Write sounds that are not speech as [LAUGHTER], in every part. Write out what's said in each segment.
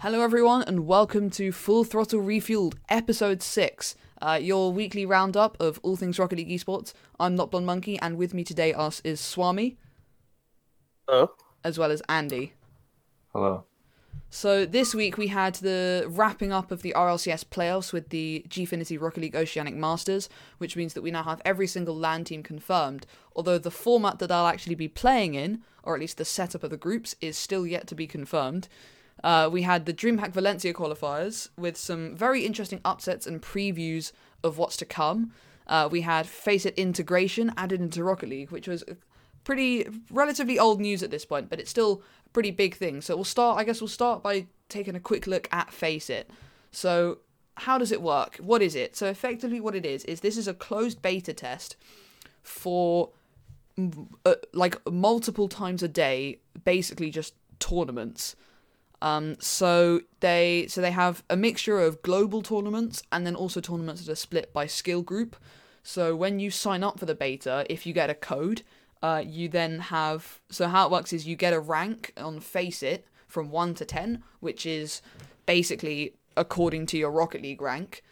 Hello, everyone, and welcome to Full Throttle Refueled, Episode 6, uh, your weekly roundup of all things Rocket League esports. I'm Not Blonde Monkey, and with me today us is Swami, Hello. as well as Andy. Hello. So this week we had the wrapping up of the RLCS playoffs with the Gfinity Rocket League Oceanic Masters, which means that we now have every single LAN team confirmed. Although the format that they'll actually be playing in, or at least the setup of the groups, is still yet to be confirmed. Uh, we had the DreamHack Valencia qualifiers with some very interesting upsets and previews of what's to come. Uh, we had Faceit integration added into Rocket League, which was pretty relatively old news at this point, but it's still a pretty big thing. So we'll start. I guess we'll start by taking a quick look at Faceit. So how does it work? What is it? So effectively, what it is is this is a closed beta test for uh, like multiple times a day, basically just tournaments. Um, so they so they have a mixture of global tournaments and then also tournaments that are split by skill group. So when you sign up for the beta, if you get a code, uh, you then have so how it works is you get a rank on Faceit from one to ten, which is basically according to your Rocket League rank,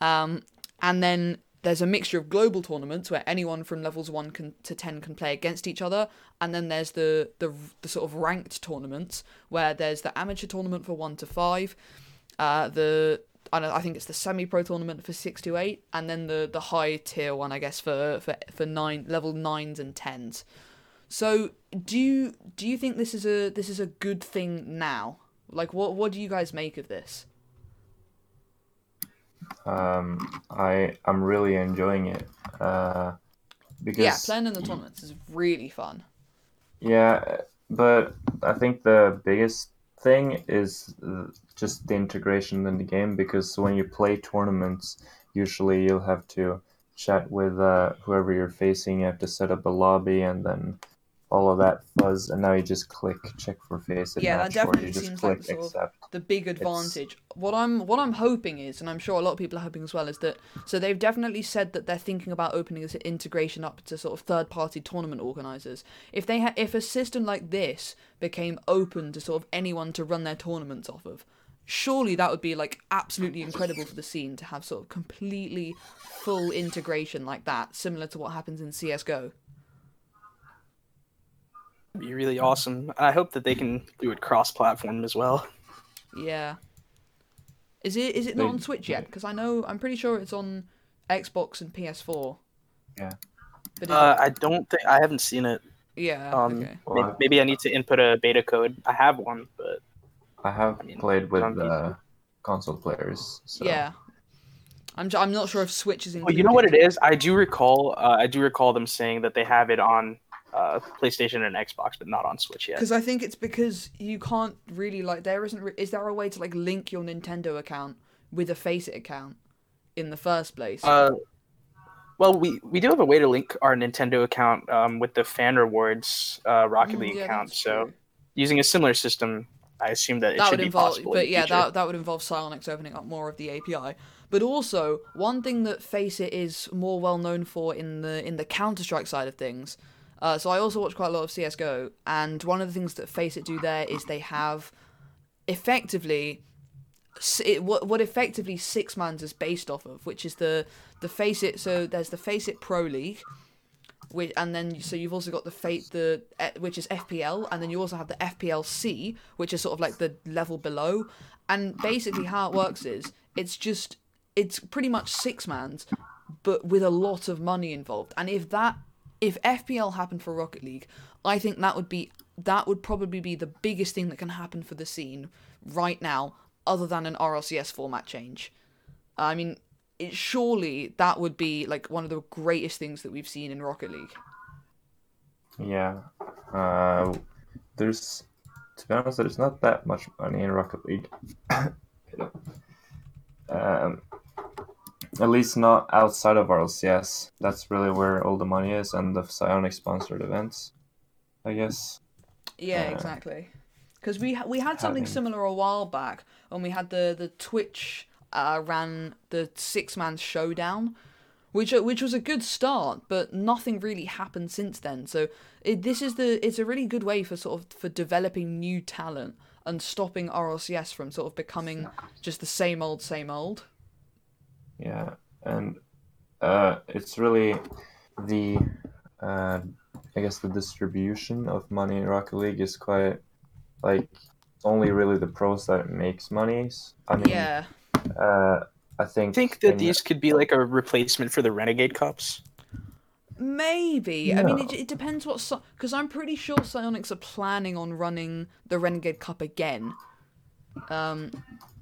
um, and then there's a mixture of global tournaments where anyone from levels one can, to ten can play against each other, and then there's the, the the sort of ranked tournaments where there's the amateur tournament for one to five, uh, the I, I think it's the semi-pro tournament for six to eight, and then the the high tier one, I guess, for for for nine level nines and tens. So do you do you think this is a this is a good thing now? Like, what what do you guys make of this? Um, I I'm really enjoying it. Uh, because yeah, playing in the tournaments is really fun. yeah, but I think the biggest thing is uh, just the integration in the game because when you play tournaments, usually you'll have to chat with uh, whoever you're facing. You have to set up a lobby and then all of that fuzz, and now you just click check for face. and Yeah, that match, or definitely seems click like sort of the big advantage. What I'm what I'm hoping is, and I'm sure a lot of people are hoping as well, is that so they've definitely said that they're thinking about opening this integration up to sort of third party tournament organizers. If they ha- if a system like this became open to sort of anyone to run their tournaments off of, surely that would be like absolutely incredible for the scene to have sort of completely full integration like that, similar to what happens in CS:GO. Be really awesome. I hope that they can do it cross-platform as well. Yeah. Is it is it not on Switch yet? Because I know I'm pretty sure it's on Xbox and PS4. Yeah. But is Uh, I don't think I haven't seen it. it, yeah. Um, okay. Well, maybe I need to input a beta code. I have one, but I have I mean, played with on uh, console players. So. Yeah. I'm j- I'm not sure if Switch is well, you know what it is. I do recall. Uh, I do recall them saying that they have it on uh, PlayStation and Xbox, but not on Switch yet. Because I think it's because you can't really like there isn't re- is there a way to like link your Nintendo account with a Faceit account in the first place? Uh, well, we, we do have a way to link our Nintendo account um, with the Fan Rewards uh, Rocket Mm, League yeah, account. So true. using a similar system, I assume that it that should would be involve, possible. but in yeah, that that would involve Psyonix opening up more of the API. But also, one thing that Faceit is more well known for in the in the Counter Strike side of things. Uh, so I also watch quite a lot of CS:GO, and one of the things that Faceit do there is they have effectively it, what what effectively Six Mans is based off of, which is the the Faceit. So there's the Faceit Pro League, which and then so you've also got the fate the eh, which is FPL, and then you also have the FPLC, which is sort of like the level below. And basically, how it works is it's just it's pretty much six mans, but with a lot of money involved. And if that if FPL happened for Rocket League, I think that would be that would probably be the biggest thing that can happen for the scene right now, other than an RLCS format change. I mean, it, surely that would be like one of the greatest things that we've seen in Rocket League. Yeah. Uh, there's, to be honest, there's not that much money in Rocket League. [COUGHS] um, at least not outside of RLCS. That's really where all the money is, and the Psionic sponsored events, I guess. Yeah, Uh, exactly. Because we ha- we had something having- similar a while back when we had the the Twitch uh, ran the six man showdown, which uh, which was a good start, but nothing really happened since then. So it, this is the it's a really good way for sort of for developing new talent and stopping RLCS from sort of becoming just the same old, same old. Yeah, and uh, it's really the uh, I guess the distribution of money in Rocket League is quite like only really the pros that makes monies. I mean, Yeah. uh, I think I think that in- these could be like a replacement for the Renegade Cups. Maybe. I mean, it, it depends what. Because I'm pretty sure Psyonix are planning on running the Renegade Cup again. Um,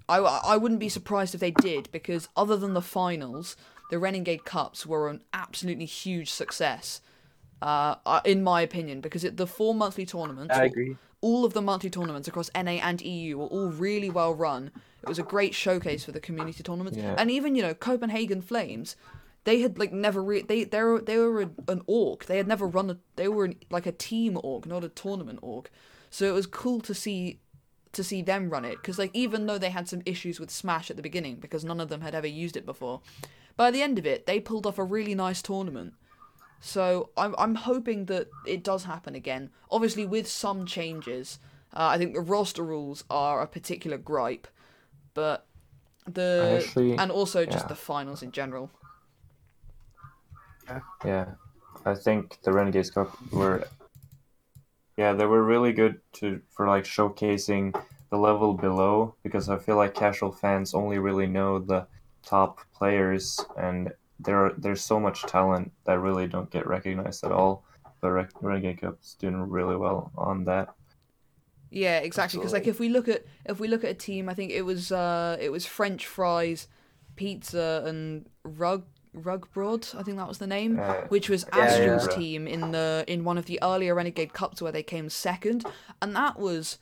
I, I wouldn't be surprised if they did, because other than the finals, the Renegade Cups were an absolutely huge success. Uh, uh, in my opinion, because it, the four monthly tournaments, I agree. all of the monthly tournaments across NA and EU were all really well run. It was a great showcase for the community tournaments, Yeah. and even you know Copenhagen Flames, they had like never re- they they were they were a, an org. They had never run a they were an, like a team org, not a tournament org. So it was cool to see to see them run it because like even though they had some issues with Smash at the beginning because none of them had ever used it before, by the end of it they pulled off a really nice tournament. So I'm I'm hoping that it does happen again. Obviously with some changes. Uh, I think the roster rules are a particular gripe, but the Actually, and also just the finals in general. Yeah, I think the Renegades Cup were, yeah, they were really good to for like showcasing the level below because I feel like casual fans only really know the top players and there are, there's so much talent that really don't get recognized at all. But Re- Renegade Cup's doing really well on that. Yeah, exactly. Because like if we look at if we look at a team, I think it was uh it was French fries, pizza, and rug Rugbroad. I think that was the name, Uh, which was yeah. Astral's Yeah. team in the in one of the earlier Renegade Cups where they came second, and that was.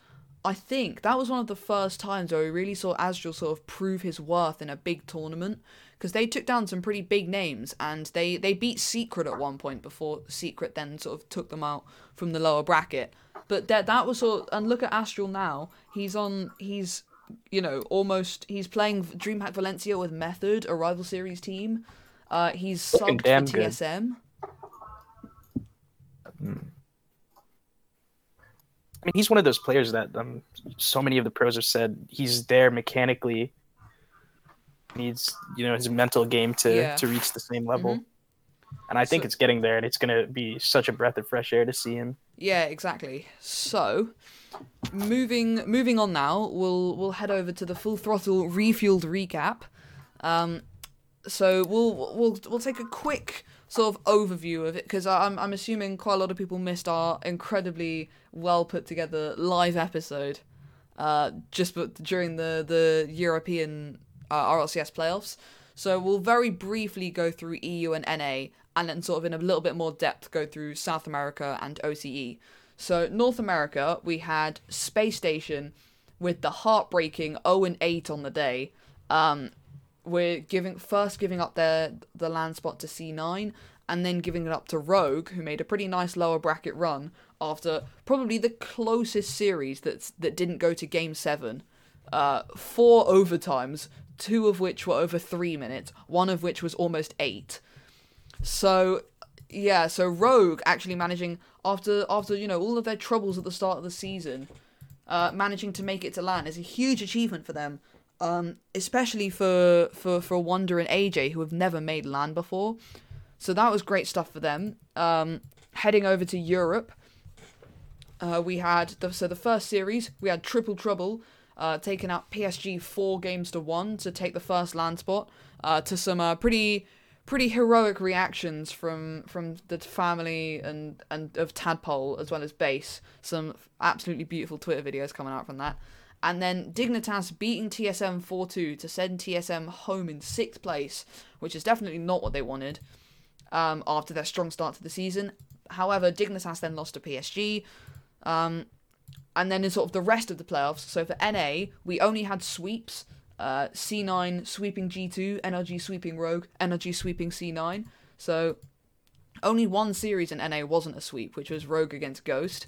I think that was one of the first times where we really saw Astral sort of prove his worth in a big tournament because they took down some pretty big names and they they beat Secret at one point before Secret then sort of took them out from the lower bracket. But that that was sort of, and look at Astral now. He's on he's you know almost he's playing DreamHack Valencia with Method, a rival series team. Uh, he's subbed damn for good. TSM. I mean, he's one of those players that um, so many of the pros have said he's there mechanically. Needs you know his mental game to Yeah. to reach the same level, Mhm. and I think So- it's getting there, and it's gonna be such a breath of fresh air to see him. Yeah, exactly. So, moving moving on now, we'll we'll head over to the full throttle refueled recap. Um, so we'll we'll we'll take a quick sort of overview of it because I'm I'm assuming quite a lot of people missed our incredibly well put together live episode, uh, just but during the the European uh, RLCS playoffs. So we'll very briefly go through EU and NA, and then sort of in a little bit more depth go through South America and OCE. So North America, we had Space Station with the heartbreaking 0 and 8 on the day. Um, we're giving first giving up their the land spot to C9 and then giving it up to Rogue, who made a pretty nice lower bracket run after probably the closest series that's that didn't go to game seven. Uh, four overtimes, two of which were over three minutes, one of which was almost eight. So yeah, so Rogue actually managing after after you know all of their troubles at the start of the season, uh, managing to make it to LAN is a huge achievement for them. Um, especially for for for Wonder and AJ who have never made land before. So that was great stuff for them. Um, heading over to Europe, uh, we had the, so the first series we had Triple Trouble, uh, taking out PSG four games to one to take the first land spot. Uh, to some uh, pretty pretty heroic reactions from from the family and and of Tadpole as well as Base. Some absolutely beautiful Twitter videos coming out from that. And then Dignitas beating TSM 4-2 to send TSM home in sixth place, which is definitely not what they wanted um, after their strong start to the season. However, Dignitas then lost to PSG. Um, and then in sort of the rest of the playoffs, so for NA, we only had sweeps. Uh, C9 sweeping G2, NRG sweeping Rogue, NRG sweeping C9. So only one series in NA wasn't a sweep, which was Rogue against Ghost.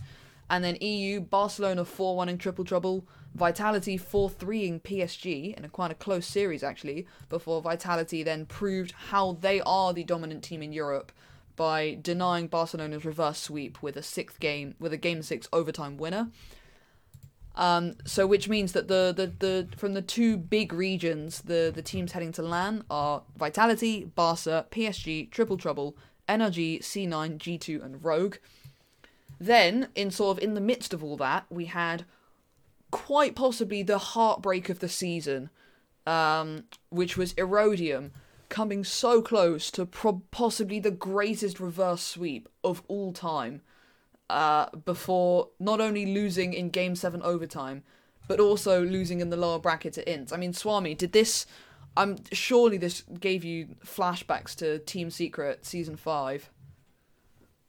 And then EU, Barcelona 4 1 in Triple Trouble, Vitality 4 3 in PSG, in a quite a close series actually, before Vitality then proved how they are the dominant team in Europe by denying Barcelona's reverse sweep with a sixth game, with a game six overtime winner. Um, so which means that the, the, the from the two big regions, the, the teams heading to LAN are Vitality, Barca, PSG, Triple Trouble, NRG, C9, G2, and Rogue. Then, in sort of in the midst of all that, we had quite possibly the heartbreak of the season, um, which was Erodium coming so close to pro- possibly the greatest reverse sweep of all time uh, before not only losing in Game 7 overtime, but also losing in the lower bracket to INTZ. I mean, Swami, did this. I'm surely this gave you flashbacks to Team Secret season five.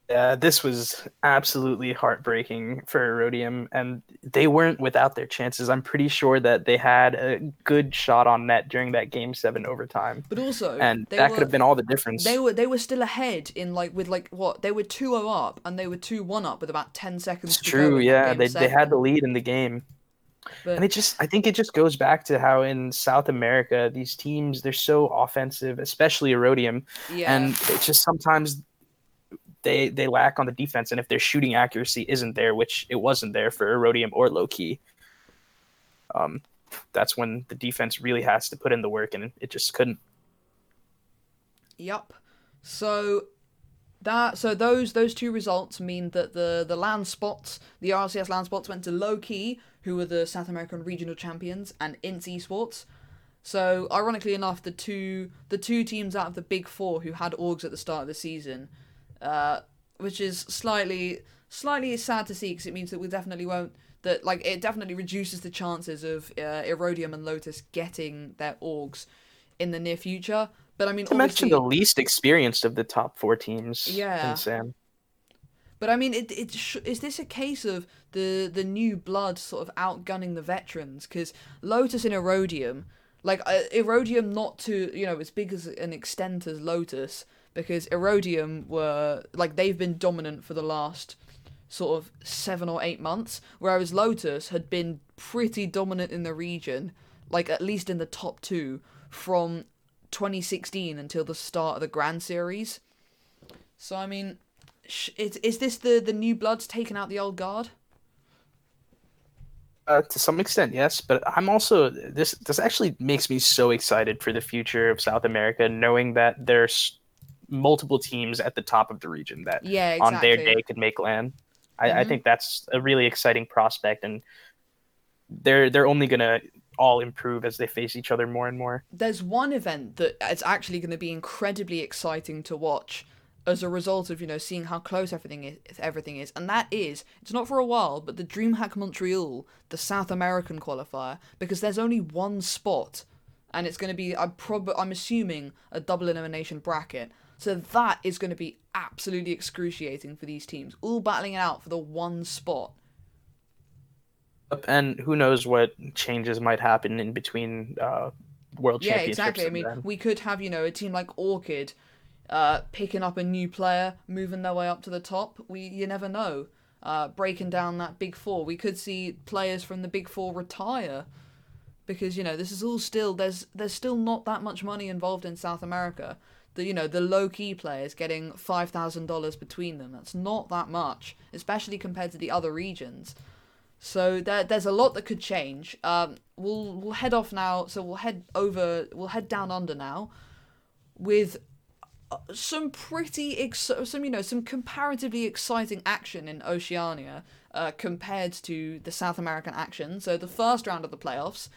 Yeah, this was absolutely heartbreaking for Erodium, and they weren't without their chances. I'm pretty sure that they had a good shot on net during that game seven overtime, But also, and they that were, could have been all the difference. They were they were still ahead in like with like what they were 2-0 up and they were 2-1 up with about 10 seconds It's to true, yeah. They they had the lead in the game, But- and it just I think it just goes back to how in South America these teams they're so offensive, especially Erodium, yeah. and it just sometimes they they lack on the defense, and if their shooting accuracy isn't there, which it wasn't there for Erodium or low key, um, that's when the defense really has to put in the work, and it just couldn't. Yep. So that so those those two results mean that the the land spots, the RCS land spots went to Low Key, who were the South American regional champions, and INTZ Esports. So ironically enough, the two the two teams out of the big four who had orgs at the start of the season, uh, which is slightly slightly sad to see because it means that we definitely won't that like it definitely reduces the chances of uh, Erodium and Lotus getting their orgs in the near future. But I mean, To mention the least experienced of the top four teams. Yeah. in Sam. But I mean, it, it sh- is this a case of the the new blood sort of outgunning the veterans? Because Lotus and Erodium, like uh, Erodium, not to you know as big as an extent as Lotus, because Erodium were like they've been dominant for the last sort of seven or eight months, whereas Lotus had been pretty dominant in the region, like at least in the top two from 2016 until the start of the Grand Series. So I mean, sh- is, is this the the new bloods taking out the old guard? Uh, to some extent, yes, but I'm also this. This actually makes me so excited for the future of South America, knowing that there's multiple teams at the top of the region that Yeah, exactly. on their day could make land. I, I Mhm. think that's a really exciting prospect, and they're they're only gonna all improve as they face each other more and more. There's one event that is actually going to be incredibly exciting to watch as a result of you know seeing how close everything is everything is and that is it's not for a while but the DreamHack Montreal the South American qualifier because there's only one spot and it's going to be I'm prob I'm assuming a double elimination bracket so that is going to be absolutely excruciating for these teams all battling it out for the one spot And who knows what changes might happen in between uh, world Yeah, championships. Yeah, exactly. I mean, then. we could have you know a team like Orchid, uh, picking up a new player, moving their way up to the top. We you never know. Uh, breaking down that big four, we could see players from the big four retire, because you know this is all still there's there's still not that much money involved in South America. The you know the low key players getting five thousand dollars between them. That's not that much, especially compared to the other regions. So there, there's a lot that could change. Um, we'll we'll head off now. So we'll head over. We'll head down under now, with uh, some pretty ex- some you know some comparatively exciting action in Oceania uh, compared to the South American action. So the first round of the playoffs.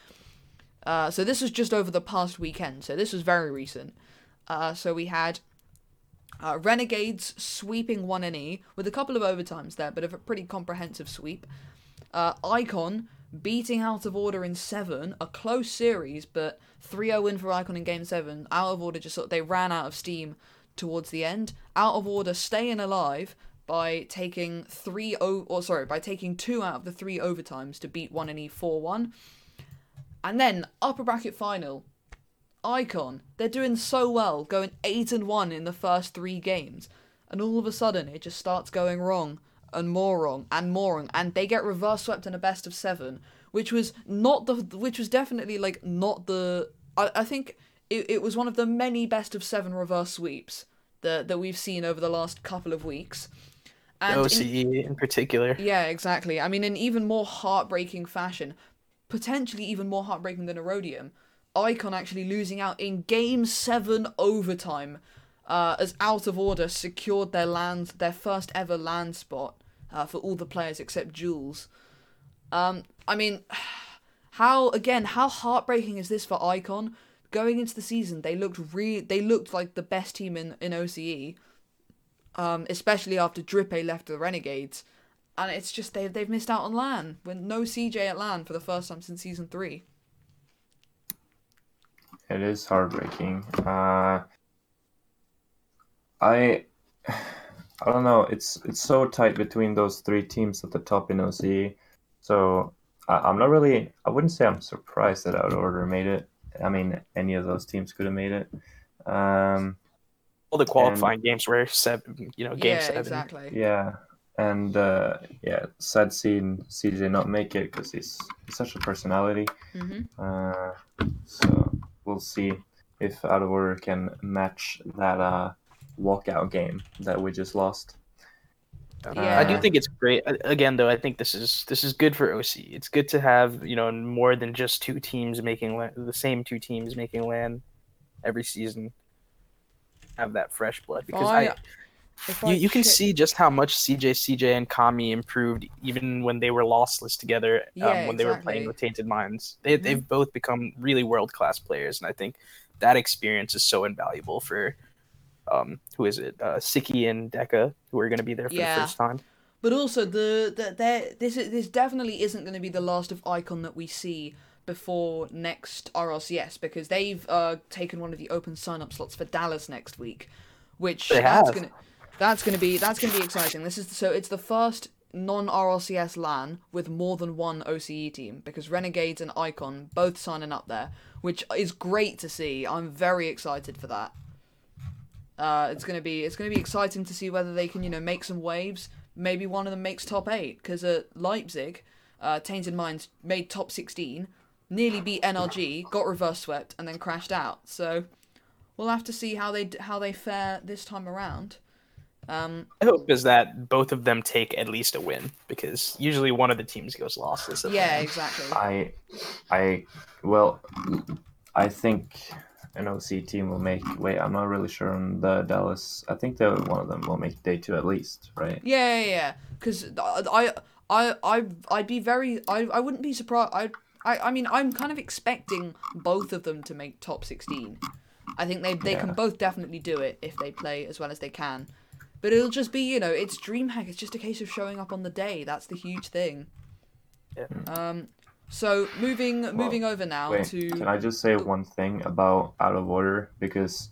Uh, so this was just over the past weekend. So this was very recent. Uh, so we had uh, Renegades sweeping 1NE with a couple of overtimes there, but a pretty comprehensive sweep. Uh, Icon beating Out of Order in 7, a close series, but 3 0 win for Icon in Game 7. Out of Order just sort of, they ran out of steam towards the end. Out of Order staying alive by taking 3 o- or sorry, by taking 2 out of the 3 overtimes to beat 1NE 4 1. And then upper bracket final, Icon, they're doing so well, going 8 and 1 in the first 3 games. And all of a sudden it just starts going wrong and more wrong and more wrong and they get reverse swept in a best of 7, which was not the which was definitely like not the I, I think it, it was one of the many best of 7 reverse sweeps that that we've seen over the last couple of weeks. And in- OCE in particular. yeah, exactly. I mean, in even more heartbreaking fashion, potentially even more heartbreaking than Erodium, Icon actually losing out in Game Seven overtime, uh, as Out of Order secured their land, their first ever land spot uh, for all the players except Jules. Um, I mean, [SIGHS] how again? How heartbreaking is this for Icon? Going into the season, they looked re- they looked like the best team in in OCE, um, especially after Drippay left the Renegades, and it's just they've they've missed out on LAN with no CJ at LAN for the first time since season three. It is heartbreaking. Uh, I [SIGHS] I don't know. It's it's so tight between those three teams at the top in OCE. So I, I'm not really. I wouldn't say I'm surprised that Out of Order made it. I mean, any of those teams could have made it. Um, All the qualifying games were seven, you know, game yeah, seven. exactly. yeah, and uh, yeah, sad seeing CJ not make it because he's, he's such a personality. hmm Uh, so we'll see if Out of Order can match that uh, walkout game that we just lost. Uh, Yeah. I do think it's great. Again, though, I think this is this is good for OC. It's good to have you know more than just two teams making lan- the same two teams making land every season. Have that fresh blood because I- I, If you, you can check- see just how much CJ, CJ, and Kami improved even when they were lossless together. Yeah, um, when they were playing with Tainted Minds, they Mhm. they've both become really world class players, and I think that experience is so invaluable for. Um, who is it? Uh, Siki and Deka, who are going to be there for Yeah. the first time. But also the the there this is, this definitely isn't going to be the last of Icon that we see before next RLCS because they've uh, taken one of the open sign up slots for Dallas next week, which They that's have. gonna that's gonna be that's gonna be exciting. This is so it's the first non RLCS LAN with more than one OCE team because Renegades and Icon both signing up there, which is great to see. I'm very excited for that. Uh, it's gonna be it's gonna be exciting to see whether they can you know make some waves. Maybe one of them makes top eight because Leipzig, uh, Tainted Minds made top sixteen, nearly beat NRG, got reverse swept, and then crashed out. So we'll have to see how they how they fare this time around. Um, I hope is that both of them take at least a win because usually one of the teams goes lossless. yeah, end. exactly. I, I, well, I think an OC team will make. Wait, I'm not really sure on the Dallas. I think that one of them will make day two at least, right? Yeah, yeah, yeah. Because I, I, I, I'd be very, I, I wouldn't be surprised. I, I, I mean, I'm kind of expecting both of them to make top sixteen. I think they, they can both definitely do it if they play as well as they can. But it'll just be, you know, it's DreamHack. It's just a case of showing up on the day. That's the huge thing. Yeah. Um, so moving moving over now Wait, to can I just say one thing about Out of Order because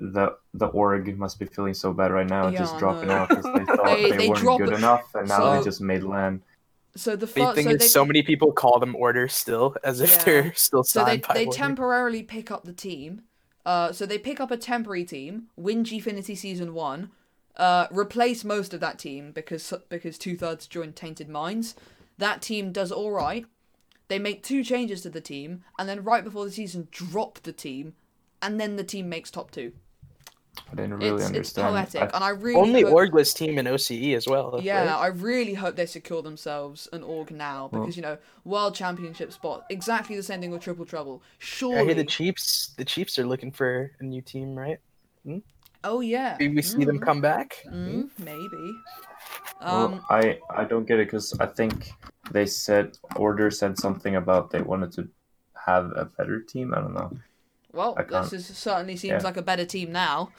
the the org must be feeling so bad right now, Yeah, just dropping know. out because they [LAUGHS] thought They- they, they weren't drop good enough, and now so- they just made land. so the The thing so is, they so many people call them order still, as if Yeah. they're still So they by they Order. temporarily pick up the team. Uh, so they pick up a temporary team, win Gfinity season one, uh, replace most of that team because because two thirds joined Tainted Minds. That team does all right. They make two changes to the team, and then right before the season, drop the team, and then the team makes top two. I didn't really it's it's understand. poetic, I- and I really Only hope- orgless team in OCE as well. yeah, right? I really hope they secure themselves an org now because you know world championship spot exactly the same thing with Triple Trouble. I Surely, hear the Chiefs. The Chiefs are looking for a new team, right? Oh yeah, Maybe we see them Mm. come back. Mm, maybe. Well, Um, I I don't get it because I think they said Order said something about they wanted to have a better team. I don't know. well, I this can't- is, certainly seems yeah. like a better team now.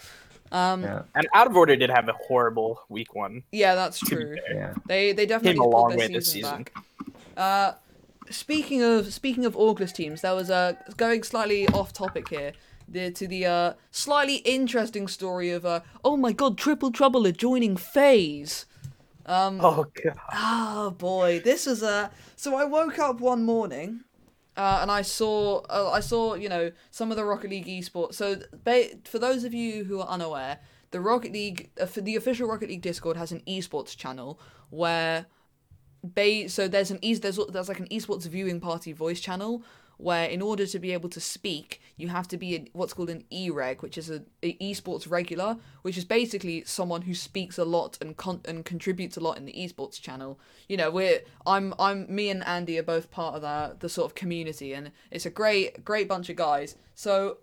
Um, yeah, Yeah, And Out of Order did have a horrible week one. Yeah, that's true. fair. yeah. They they definitely Came a long their way this season season. back. Uh, speaking of speaking of orgless teams, there was a going slightly off topic here. The, to the uh, slightly interesting story of uh, oh my god, Triple Trouble are joining FaZe. Um, Oh god. Oh boy, this is a. So I woke up one morning, uh, and I saw uh, I saw you know some of the Rocket League esports. So ba- for those of you who are unaware, the Rocket League, uh, the official Rocket League Discord has an esports channel where Bay. So there's an e there's there's like an esports viewing party voice channel where in order to be able to speak, you have to be what's called an e-reg, which is a, a esports regular, which is basically someone who speaks a lot and con- and contributes a lot in the esports channel. You know, we're I'm I'm me and Andy are both part of the the sort of community, and it's a great great bunch of guys. So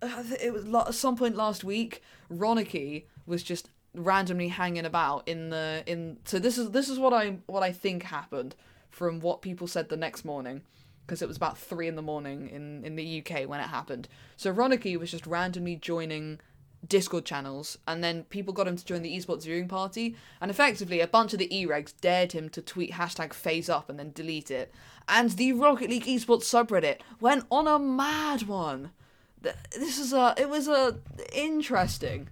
uh, it was at some point last week, Ronaky was just randomly hanging about in the in. So this is this is what I what I think happened from what people said the next morning because it was about three in the morning in, in the UK when it happened. So Ronaky was just randomly joining Discord channels, and then people got him to join the esports viewing party, and effectively a bunch of the e-regs dared him to tweet hashtag FaZe up and then delete it. And the Rocket League esports subreddit went on a mad one. This is a it was a interesting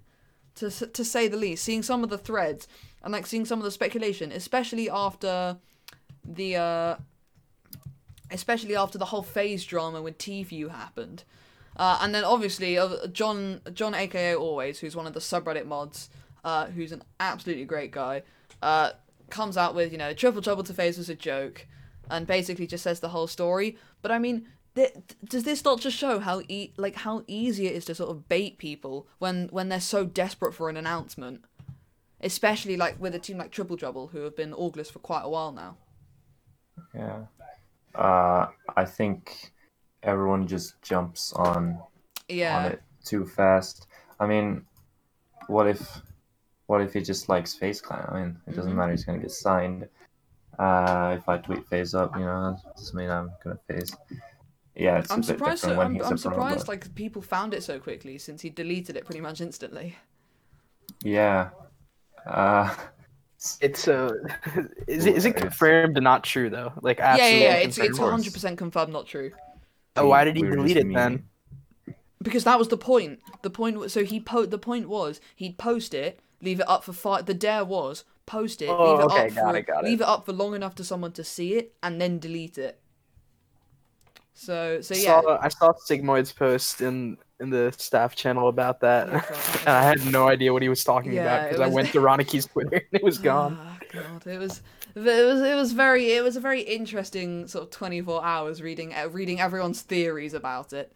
to to say the least. Seeing some of the threads and like seeing some of the speculation, especially after the uh especially after the whole FaZe drama with Tfue happened. Uh, and then obviously uh, John John aka Always, who's one of the subreddit mods, uh, who's an absolutely great guy, uh, comes out with you know triple trouble to FaZe was a joke, and basically just says the whole story. But I mean, th- does this not just show how e- like how easy it is to sort of bait people when when they're so desperate for an announcement, especially like with a team like Triple Trouble who have been orgless for quite a while now. Yeah, uh, I think everyone just jumps on Yeah. on it too fast. I mean, what if what if he just likes FaZe Clan? I mean, it doesn't Mhm. matter. He's gonna get signed. Uh, if I tweet FaZe up, you know, that doesn't mean I'm gonna phase. Yeah, it's I'm a bit surprised. different So, when I'm, I'm surprised but- like people found it so quickly since he deleted it pretty much instantly. Yeah. Uh, It's uh, [LAUGHS] is it is it confirmed and not true though? Like yeah, absolutely. yeah, yeah. It's it's 100 percent confirmed, not true. Oh, why did he we're delete just it then? memeing. Because that was the point. The point was so he po. The point was he'd post it, leave it up for five. The dare was post it, Oh, leave it okay, up got for it, got it. leave it up for long enough to someone to see it, and then delete it. So so yeah. Saw, I saw Sigmoid's post in in the staff channel about that, I [LAUGHS] and I had no idea what he was talking Yeah, about because I went [LAUGHS] to Ronaky's Twitter and it was gone. Ah, God, it was, it was, it was very, it was a very interesting sort of twenty four hours reading, uh, reading everyone's theories about it.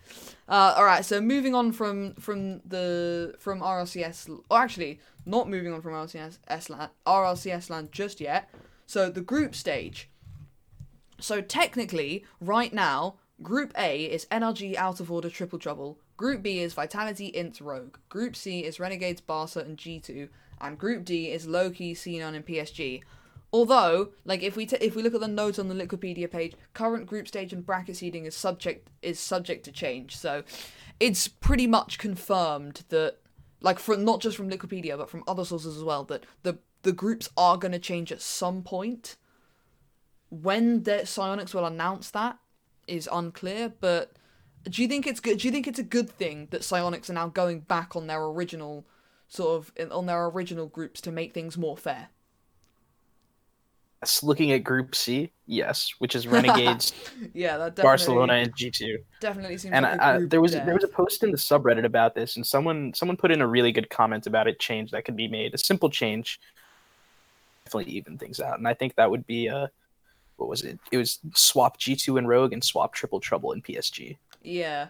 Uh, all right, so moving on from from the from RLCS, or actually not moving on from RLCS land, RLCS land just yet. So the group stage. So technically, right now, Group A is NRG Out of Order Triple Trouble. Group B is Vitality Int Rogue. Group C is Renegades Barca and G2, and Group D is Loki, C9, and PSG. Although, like if we t- if we look at the notes on the Wikipedia page, current group stage and bracket seeding is subject is subject to change. So, it's pretty much confirmed that, like from not just from Wikipedia but from other sources as well, that the the groups are going to change at some point. When the Psyonix will announce that is unclear, but do you think it's good? Do you think it's a good thing that Psyonix are now going back on their original sort of on their original groups to make things more fair? Yes, Looking at Group C, yes, which is [LAUGHS] Renegades, Yeah, that definitely, Barcelona, and G two. definitely seems And like a I, there was there. there was a post in the subreddit about this, and someone someone put in a really good comment about a change that could be made. A simple change, definitely even things out, and I think that would be uh, what was it? It was swap G two and Rogue and swap Triple Trouble in PSG. Yeah.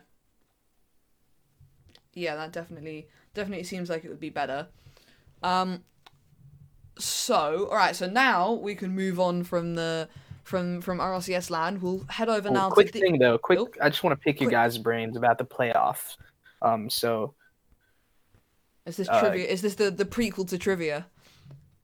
Yeah, that definitely definitely seems like it would be better. Um so, all right, so now we can move on from the from from RLCS land. We'll head over Oh, now quick to the thing though, quick. Oh. I just want to pick you Quick. guys' brains about the playoffs. Um, so Is this uh, trivia? Is this the the prequel to trivia?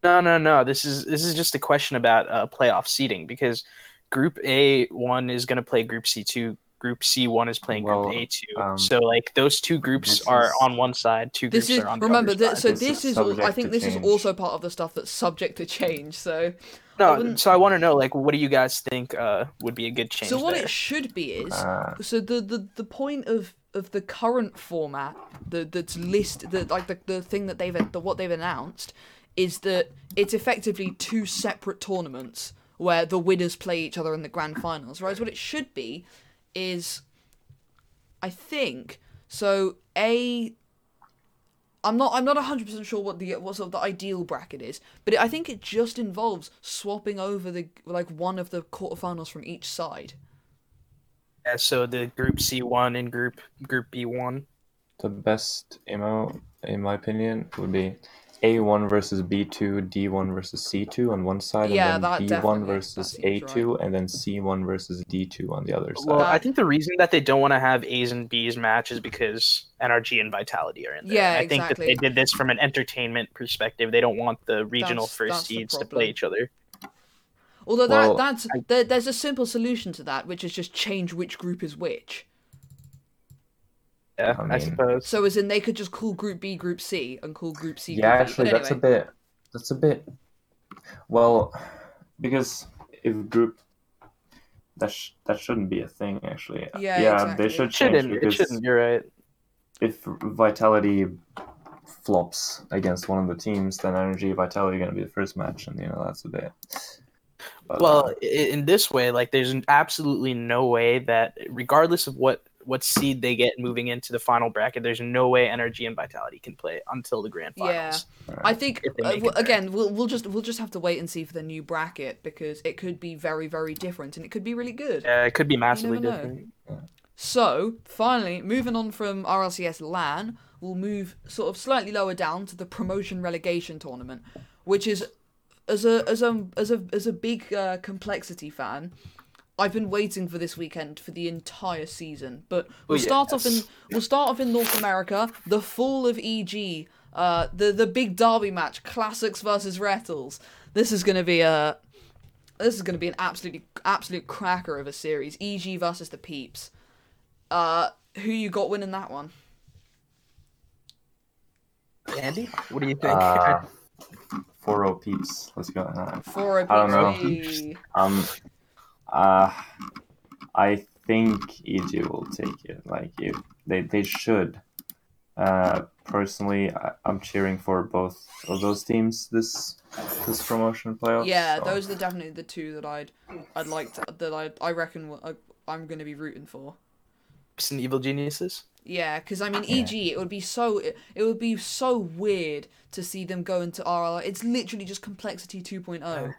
no, no, no. This is this is just a question about uh, playoff seeding because Group A one is going to play Group C two. Group C one is playing Well, Group A two. um, so like those two groups this are is- on one side, two This groups is are on the remember other that. side. So This this is is all, I think to this is also part of the stuff that's subject to change. So no, wouldn't- so I want to know like what do you guys think uh, would be a good change? so what there? it should be is Uh, so the, the the point of of the current format the that's list the like the, the thing that they've the what they've announced is that it's effectively two separate tournaments where the winners play each other in the grand finals whereas what it should be is i think so a I'm not I'm not 100% sure what the what sort of the ideal bracket is, but it, I think it just involves swapping over the like one of the quarterfinals from each side. Yeah, so the Group C one and Group Group B one. The best MO, in my opinion, would be A1 versus B2, D1 versus C2 on one side, Yeah, and then definitely- B1 versus A2, and then C1 versus D2 on the other side. Well, I think the reason that they don't want to have A's and B's match is because NRG and Vitality are in there. Yeah, And I think that they did this from an entertainment perspective. They don't want the regional That's- first that's seeds to play each other. Although Well, that that's there, there's a simple solution to that, which is just change which group is which. Yeah, I I, suppose. So as in they could just call Group B Group C and call Group C. yeah, Group B. actually, But that's a bit. That's a bit. Well, because if group. That, sh- that shouldn't be a thing, actually. Yeah, yeah exactly. they should It change shouldn't. It shouldn't. You're right. if Vitality flops against one of the teams, then NRG Vitality are going to be the first match, and you know that's a bit. But, Well, uh, in this way, like there's absolutely no way that, regardless of what what seed they get moving into the final bracket, there's no way NRG and Vitality can play until the grand finals. Yeah. I think uh, make w- it there. again we'll we'll just we'll just have to wait and see for the new bracket because it could be very very different and it could be really good. Yeah, it could be massively never know. different. So finally, moving on from RLCS LAN, we'll move sort of slightly lower down to the promotion relegation tournament, which is as a as a as a as a big uh, complexity fan. I've been waiting for this weekend for the entire season, but we'll Oh, start off in we'll start off in North America. The fall of EG, uh, the the big derby match, Classics versus Rattles. This is going to be a this is going to be an absolutely absolute cracker of a series. EG versus the Peeps. Uh, who you got winning that one? Andy, what do you think? uh, 4 peeps. Let's go. Uh, For a I don't know. Peeps. Um, uh, I think EG will take it. Like if they they should. Uh, personally, I, I'm cheering for both of those teams this this promotion playoffs. Yeah, so- those are definitely the two that I'd I'd like to that I I reckon I, I'm going to be rooting for. Some evil geniuses. Yeah, because I mean, EG, it would be so it, it would be so weird to see them go into RL. It's literally just complexity 2.0.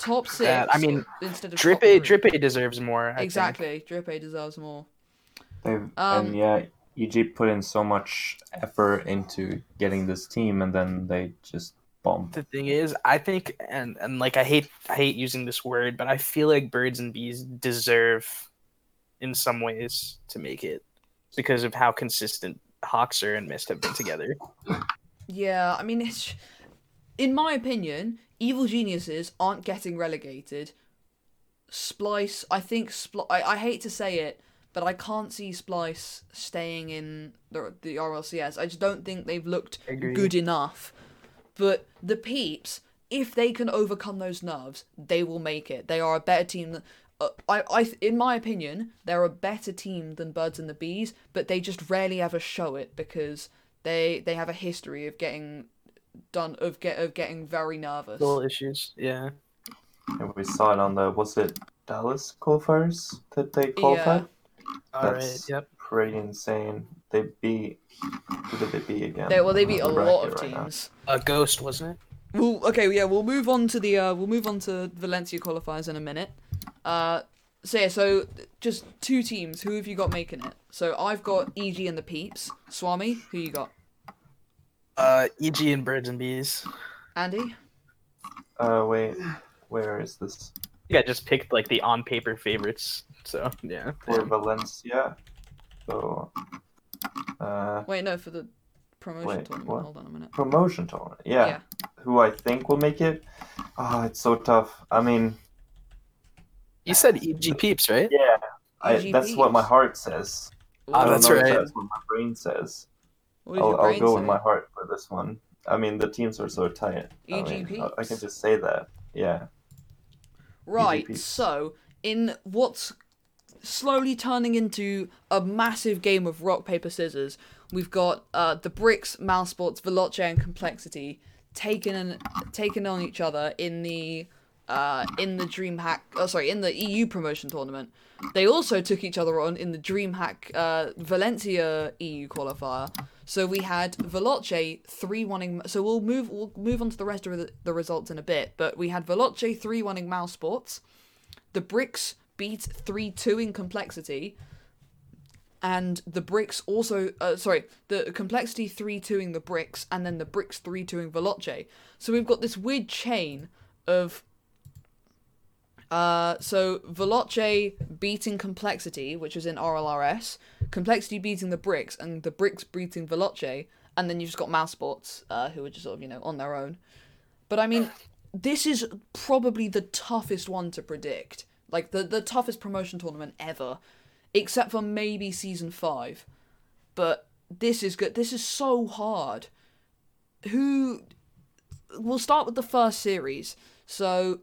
Top six. Uh, I mean, instead of Drip top A, three. Drip A deserves more. I. Exactly, Drip A deserves more. They've, Um, and yeah, EG put in so much effort into getting this team, and then they just bombed. The thing is, I think, and and like I hate I hate using this word, but I feel like birds and bees deserve, in some ways, to make it because of how consistent Hawkser and Mist have been together. Yeah, I mean, it's in my opinion, evil geniuses aren't getting relegated. Splice, I think Spl- I, I hate to say it, but I can't see Splice staying in the the RLCS. I just don't think they've looked Agree. good enough. But the Peeps, if they can overcome those nerves, they will make it. They are a better team than. Uh, I, I, in my opinion, they're a better team than Birds and the Bees, but they just rarely ever show it because they they have a history of getting done of get of getting very nervous. Little issues, yeah. And we saw it on the was it Dallas qualifiers that they qualified. All right. That's Yep. pretty insane. They beat who did they beat again? They, well, they on beat the a lot of bracket right teams. A ghost, wasn't it? Well, okay, yeah, we'll move on to the uh, we'll move on to Valencia qualifiers in a minute. Uh, so yeah, so just two teams. Who have you got making it? So I've got EG and the Peeps. Swami, who you got? Uh, EG and birds and bees. Andy. Uh, wait, where is this? I think I just picked like the on paper favorites. So yeah. For Valencia. So, uh, Wait, no, for the promotion Wait, tournament. what? Hold on a minute. promotion tournament. Yeah. Yeah. Who I think will make it? Oh, it's so tough. I mean, You said EG peeps, right? yeah. I, that's what my heart says. I don't that's know right. That's what my brain says. I'll, I'll go say? with my heart for this one. I mean, the teams are so tight. I, mean, I, can just say that. Yeah. Right, so in what's slowly turning into a massive game of rock paper scissors, we've got uh, the bricks, Mousesports, Veloce, and Complexity taking an, taking on each other in the uh, in the DreamHack. Oh, sorry, in the EU promotion tournament. They also took each other on in the DreamHack uh, Valencia EU qualifier. So we had Veloce three winning. So we'll move we'll move on to the rest of the, the results in a bit. But we had Veloce three winning Mousesports. The Bricks beat three two in complexity. And the bricks also, uh, sorry, the complexity 3 2ing the bricks, and then the bricks 3 2ing Veloce. So we've got this weird chain of uh, so Veloce beating Complexity, which was in RLRS, Complexity beating the Bricks, and the Bricks beating Veloce, and then you've just got Mousesports, uh, who are just sort of, you know, on their own. But I mean, this is probably the toughest one to predict. Like, the, the toughest promotion tournament ever, except for maybe Season 5. But this is good. This is so hard. Who. We'll start with the first series. So,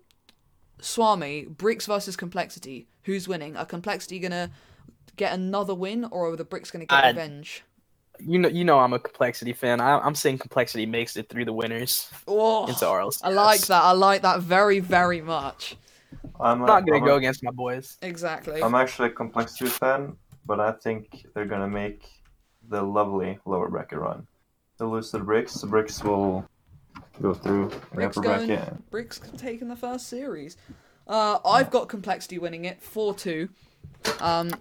Swami, Bricks versus Complexity. Who's winning? Are Complexity gonna get another win, or are the Bricks gonna get I- revenge? You know, you know, I'm a complexity fan. I, I'm saying complexity makes it through the winners Oh, into RLCS. I like that. I like that very, very much. I'm, I'm not gonna I'm go against my boys. Exactly. I'm actually a complexity fan, but I think they're gonna make the lovely lower bracket run. They'll lose the bricks. The bricks will go through Bricks going. Bricks taking the first series. Uh, I've got Complexity winning it four two. Um,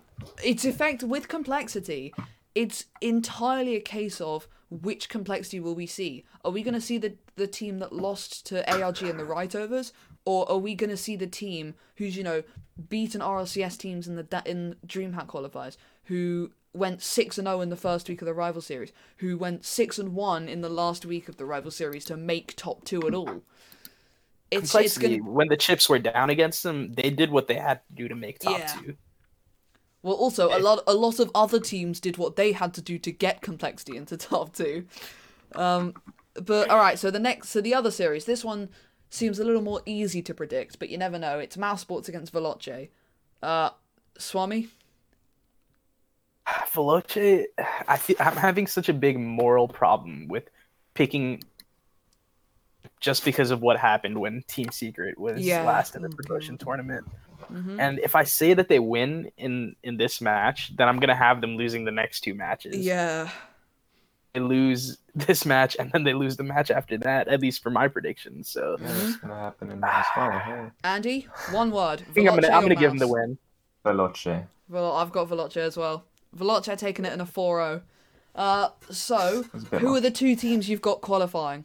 its effect with Complexity, it's entirely a case of which Complexity will we see. Are we going to see the the team that lost to ARG in the right overs, or are we going to see the team who's you know beaten RLCS teams in the in DreamHack qualifiers, who went six and zero in the first week of the rival series, who went six and one in the last week of the rival series to make top two at all. It's it's gonna When the chips were down against them, they did what they had to do to make top Yeah. two. well also a lot a lot of other teams did what they had to do to get complexity into [LAUGHS] top two. Um, but all right, so the next so the other series, this one seems a little more easy to predict, but you never know. It's Mousesports against Veloce. Uh, Swami. [SIGHS] Veloce, I feel, I'm having such a big moral problem with picking just because of what happened when Team Secret was Yeah. last in the mm-hmm. promotion tournament. Mm-hmm. And if I say that they win in in this match, then I'm gonna have them losing the next two matches. Yeah. They lose [LAUGHS] this match and then they lose the match after that, at least for my predictions. So Yeah, that's mm-hmm. gonna happen in as well. Hey. Andy, one word. I think I'm gonna I'm gonna give them the win. Veloce. Well, I've got Veloce as well. Veloce taking it in a 4-0. Uh, so [LAUGHS] That's a bit who much. are the two teams you've got qualifying?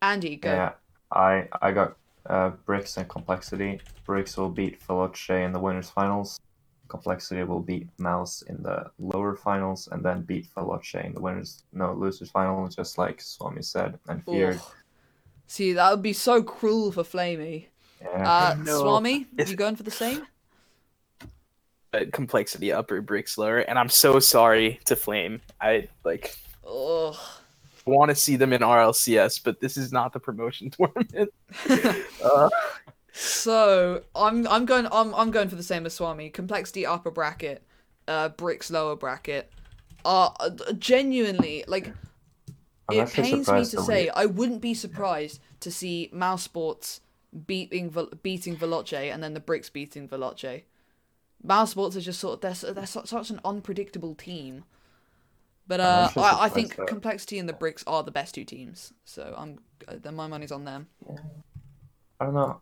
Andy, go. Yeah, I I got uh, bricks and complexity. Bricks will beat Veloce in the winners finals. Complexity will beat Mouse in the lower finals, and then beat Veloce in the winners no losers final, just like Swami said and feared. Ugh. See, that would be so cruel for Flamey. Yeah. Uh, No. Swami, It's- you going for the same? But complexity upper, bricks lower, and I'm so sorry to Flame. I like Ugh. want to see them in RLCS, but this is not the promotion [LAUGHS] tournament. [LAUGHS] uh, So I'm I'm going I'm I'm going for the same as Swami. Complexity upper bracket, uh, bricks lower bracket. Uh, uh, genuinely like I'm it pains me to say we- I wouldn't be surprised to see Mousesports beating beating Veloce and then the bricks beating Veloce. Mousesports are just sort of they're, they're such an unpredictable team. But I'm uh, I, I think that- Complexity and the Bricks are the best two teams, so I'm uh, then my money's on them. I don't know.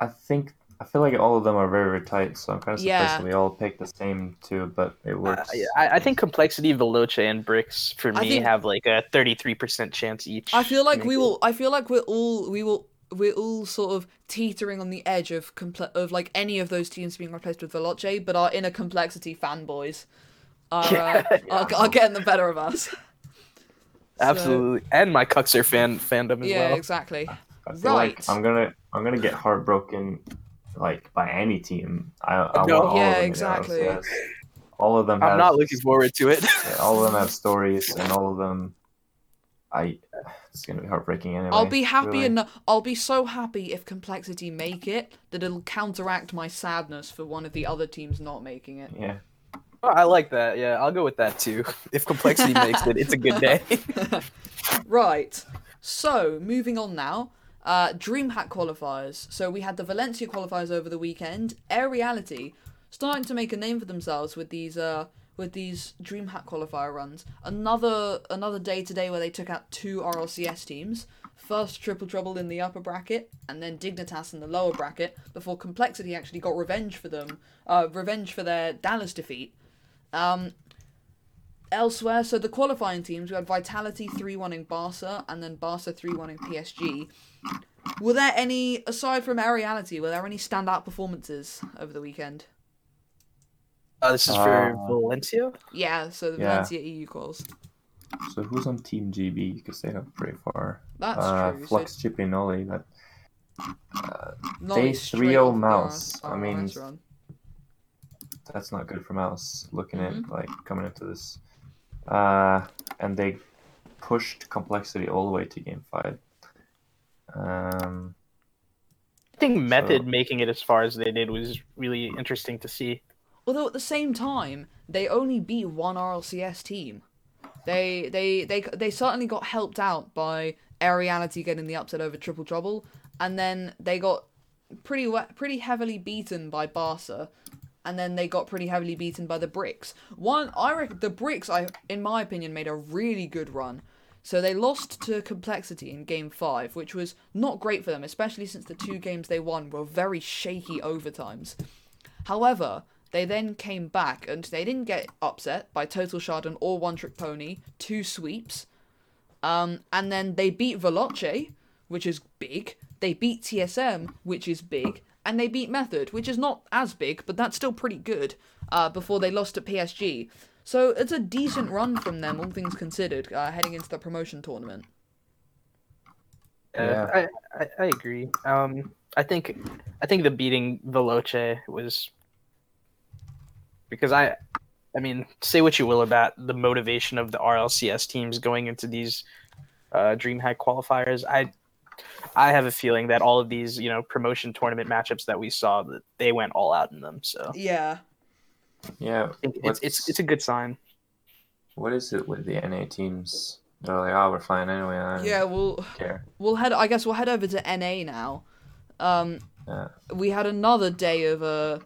I think I feel like all of them are very, very tight, so I'm kind of surprised Yeah. we all picked the same two, but it Uh, works. yeah, I, I think complexity, Veloce, and bricks for I me think- have like a thirty-three percent chance each. I feel like to we will. I feel like we're all we will we're all sort of teetering on the edge of comple- of like any of those teams being replaced with Veloce, but our inner complexity fanboys are [LAUGHS] Yeah. uh, are, are getting the better of us. [LAUGHS] absolutely, and my Cuxer fan fandom as yeah, well. Yeah, exactly. I feel Right. like I'm gonna I'm gonna get heartbroken like by any team. I, I No. want all Yeah, of them in exactly. LCS. All of them. I'm have, not looking forward to it. [LAUGHS] yeah, all of them have stories, and all of them. I. [SIGHS] It's gonna be heartbreaking anyway. I'll be happy really. and I'll be so happy if complexity make it that it'll counteract my sadness for one of the other teams not making it. Yeah. Oh, I like that. Yeah, I'll go with that too. [LAUGHS] If complexity makes it, it's a good day. [LAUGHS] Right. So, moving on now. Uh, DreamHack qualifiers. So, we had the Valencia qualifiers over the weekend. Aeriality starting to make a name for themselves with these uh, with these DreamHack qualifier runs. Another another day today where they took out two RLCS teams. First Triple Trouble in the upper bracket, and then Dignitas in the lower bracket. Before Complexity actually got revenge for them, uh, revenge for their Dallas defeat. Um, elsewhere, so the qualifying teams we had Vitality three one in Barca, and then Barca three one in PSG. Were there any, aside from Aeriality, were there any standout performances over the weekend? Uh, this is for Uh, Valencia. Yeah, so the Yeah. Valencia EU calls. So who's on Team GB? Because they have pretty far. That's uh, true. Flux, so Chippy, Nolly. That Nolly they straight 3-0 off the Mouse. R- I mean, RS run. that's not good for Mouse. Looking at like coming into this, uh, and they pushed complexity all the way to game five. Um, I think Method So- making it as far as they did was really interesting to see. Although at the same time, they only beat one RLCS team. They they they they certainly got helped out by Aeriality getting the upset over Triple Trouble, and then they got pretty pretty heavily beaten by Barca, and then they got pretty heavily beaten by the Bricks. One, I the Bricks, I in my opinion, made a really good run. So they lost to Complexity in Game Five, which was not great for them, especially since the two games they won were very shaky overtimes. However, they then came back and they didn't get upset by Total Shardon or One Trick Pony, two sweeps. Um, and then they beat Veloce, which is big. They beat TSM, which is big. And they beat Method, which is not as big, but that's still pretty good, uh, before they lost to PSG. So it's a decent run from them, all things considered, uh, heading into the promotion tournament. Uh, I, I I agree. Um, I think I think the beating Veloce was because I, I mean, say what you will about the motivation of the RLCS teams going into these uh, DreamHack qualifiers. I I have a feeling that all of these you know promotion tournament matchups that we saw that they went all out in them. So Yeah. yeah, it's it's it's a good sign. what is it with the NA teams? They're like, oh, we're fine anyway. I Yeah, we'll care. we'll head. I guess we'll head over to NA now. Um, Yeah. we had another day of uh,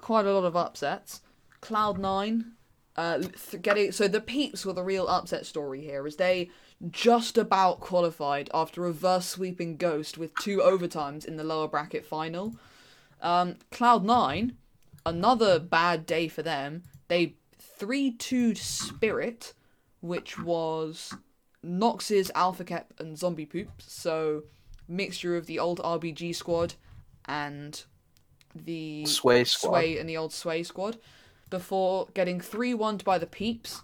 quite a lot of upsets. Cloud Nine, uh, getting so the peeps were the real upset story here, as they just about qualified after reverse sweeping Ghost with two overtimes in the lower bracket final. Um, Cloud Nine, another bad day for them. They three 2 Spirit, which was Nox's Alpha Cap and Zombie Poops. So mixture of the old RBG squad and the Sway squad. Sway and the old Sway squad before getting 3 1 by the Peeps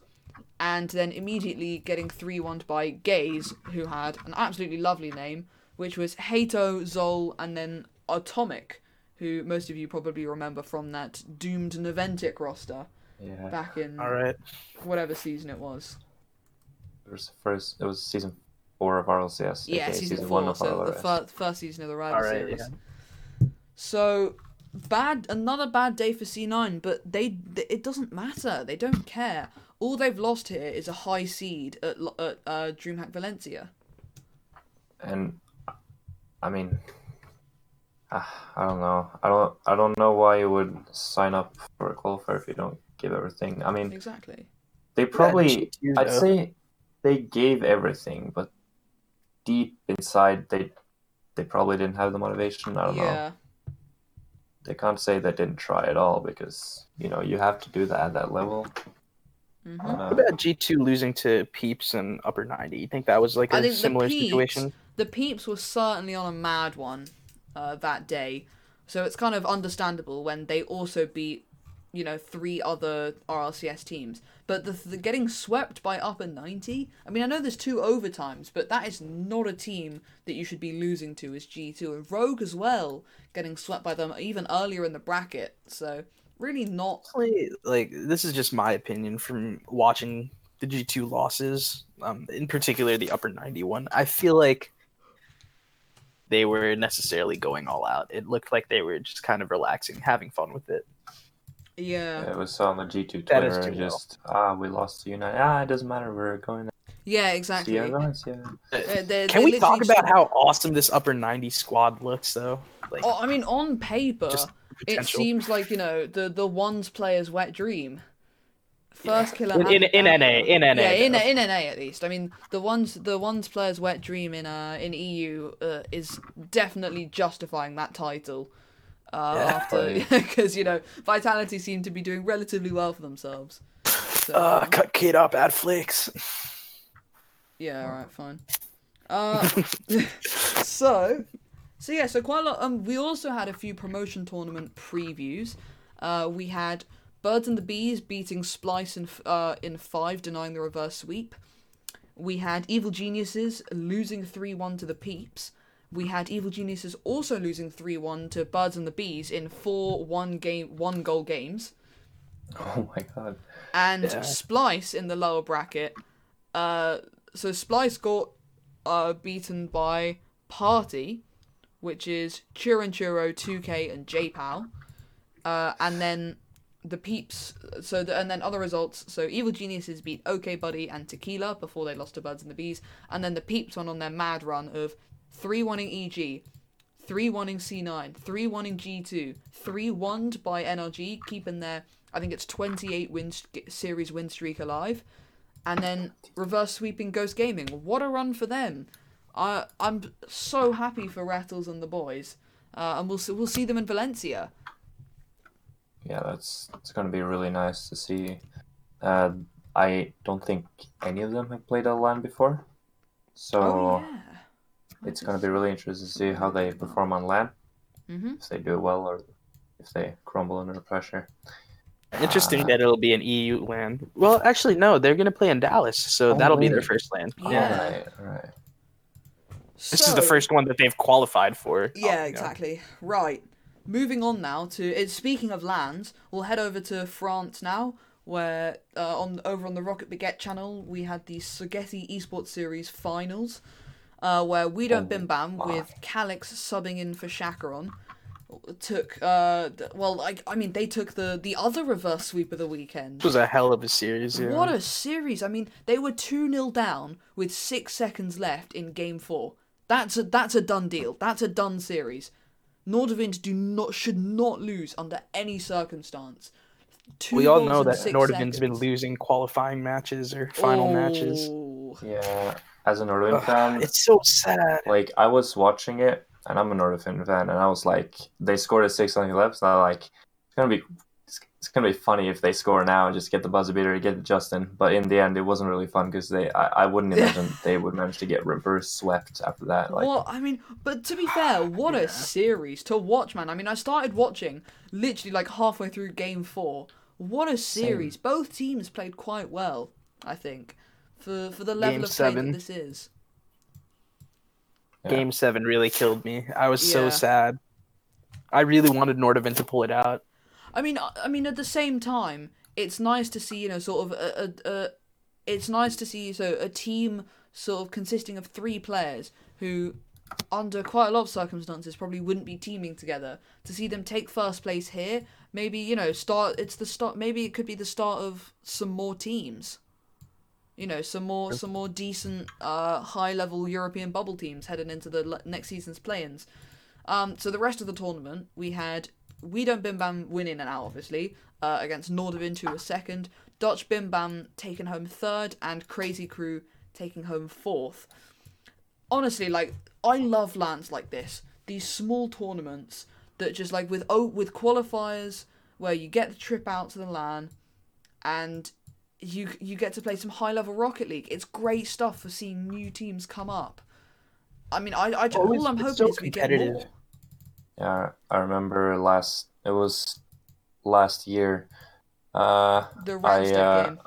and then immediately getting 3 1 by Gaze, who had an absolutely lovely name, which was Hato, Zol, and then Atomic, who most of you probably remember from that doomed Naventic roster Yeah. back in All right. whatever season it was. It was first. It was season four of RLCS. Yeah, aka season, one four, of so the fir- first season of the Rival All right. series. Yeah. So bad, another bad day for C9, but they, it doesn't matter. They don't care. All they've lost here is a high seed at, at uh, DreamHack Valencia. and I mean, ah, I don't know. I don't. I don't know why you would sign up for a qualifier if you don't give everything. I mean, Exactly. they probably. G2 I'd though. say they gave everything, but deep inside, they they probably didn't have the motivation. I don't know. Yeah. They can't say they didn't try at all because you know you have to do that at that level. hmm Uh, What about G two losing to Peeps and Upper ninety? You think that was like I a think the similar Peeps- situation? The Peeps were certainly on a mad one uh, that day, so it's kind of understandable when they also beat, you know, three other RLCS teams. But the, the getting swept by Upper 90, I mean, I know there's two overtimes, but that is not a team that you should be losing to as G2. And Rogue as well, getting swept by them even earlier in the bracket. So, really not. Like this is just my opinion from watching the G two losses, um, in particular the upper ninety one. I feel like they were necessarily going all out. It looked like they were just kind of relaxing, having fun with it. Yeah. it was on the G two That is Twitter. too well. Just ah, we lost to United. Ah, it doesn't matter. We're going. Yeah, See exactly. you guys. Yeah. Uh, they- Can they we talk about how awesome this upper ninety squad looks, though? Like Oh, I mean, on paper, it seems like you know the the ones player's wet dream. first killer In, in, in. NA, in NA. yeah, in in NA at least. I mean, the ones the ones players wet dream in uh in EU uh, is definitely justifying that title. Uh, Yeah. after because [LAUGHS] you know Vitality seem to be doing relatively well for themselves. So, Uh, cut kid up, add flicks. yeah, all right, fine. Uh, [LAUGHS] so, so yeah, so quite a lot. Um, we also had a few promotion tournament previews. Uh, we had Birds and the Bees beating Splice in uh in five, denying the reverse sweep. We had Evil Geniuses losing three one to the Peeps. We had Evil Geniuses also losing three one to Birds and the Bees in four one game one goal games. Oh my god. and Yeah. Splice in the lower bracket. Uh, so Splice got uh, beaten by Party, which is Churro, 2K, and JPal. Uh, and then the Peeps. So the, and then other results. So Evil Geniuses beat OK Buddy and Tequila before they lost to Birds and the Bees. And then the Peeps went on their mad run of 3 1 in EG. 3 1 in C9, 3 1 in G2, 3 1 by NRG, keeping their, I think it's 28 win series win streak alive. And then reverse sweeping Ghost Gaming. What a run for them! I I'm so happy for Rattles and the boys. Uh, and we'll see, we'll see them in Valencia. Yeah, that's it's gonna be really nice to see. Uh, I don't think any of them have played a LAN before, so Oh, yeah. It's gonna be really interesting to see how they perform on LAN. hmm If they do well or if they crumble under pressure. Interesting Uh, that it'll be an EU land. Well, actually, no, they're gonna play in Dallas, so Oh, that'll be their first land. Yeah. Alright, alright. This is the first one that they've qualified for. Yeah, Oh, you know. exactly. Right. Moving on now to it's speaking of lands, we'll head over to France now, where uh, on over on the Rocket Baguette channel we had the Sogeti Esports Series finals, uh, where we don't Oh bim bam my. with Calix subbing in for Chacaron. Took uh well I, I mean they took the the other reverse sweep of the weekend. This was a hell of a series. Yeah. What a series! I mean, they were two 0 down with six seconds left in game four. That's a that's a done deal. That's a done series. Nordavind do not should not lose under any circumstance. Two we all know that six Nordavind's been losing qualifying matches or final matches. Oh. Yeah, as a Northern Ugh, fan, It's so sad. like I was watching it, and I'm a Northern fan, and I was like, they scored a six on the left, so I like, it's gonna be, it's, it's gonna be funny if they score now and just get the buzzer beater to get Justin. But in the end, it wasn't really fun because they, I, I wouldn't imagine they would manage to get reverse swept after that. Like, Well, I mean, but to be fair, what a series to watch, man. I mean, I started watching literally like halfway through game four. What a series! Both teams played quite well, I think, for for the level Game of play seven. that this is. Yeah. Game seven really killed me. I was so Yeah. sad. I really wanted Nordavind to pull it out. I mean, I I mean, at the same time, it's nice to see, you know, sort of a, a, a it's nice to see so a team sort of consisting of three players who, under quite a lot of circumstances, probably wouldn't be teaming together. To see them take first place here, maybe you know, start. It's the start. Maybe it could be the start of some more teams. You know, some more some more decent, uh, high level European bubble teams heading into the le- next season's play-ins. Um, so the rest of the tournament, we had We Don't Bim Bam winning and out, obviously, uh, against Nordavind, who was second, Dutch Bim Bam taking home third, and Crazy Crew taking home fourth. Honestly, like I love lands like this, these small tournaments that just like with oh with qualifiers where you get the trip out to the LAN, and you you get to play some high level Rocket League. It's great stuff for seeing new teams come up. I mean, I, I Well, all I'm hoping so is we get more. Yeah, I remember last. It was last year. Uh, The I, Randstad uh, game,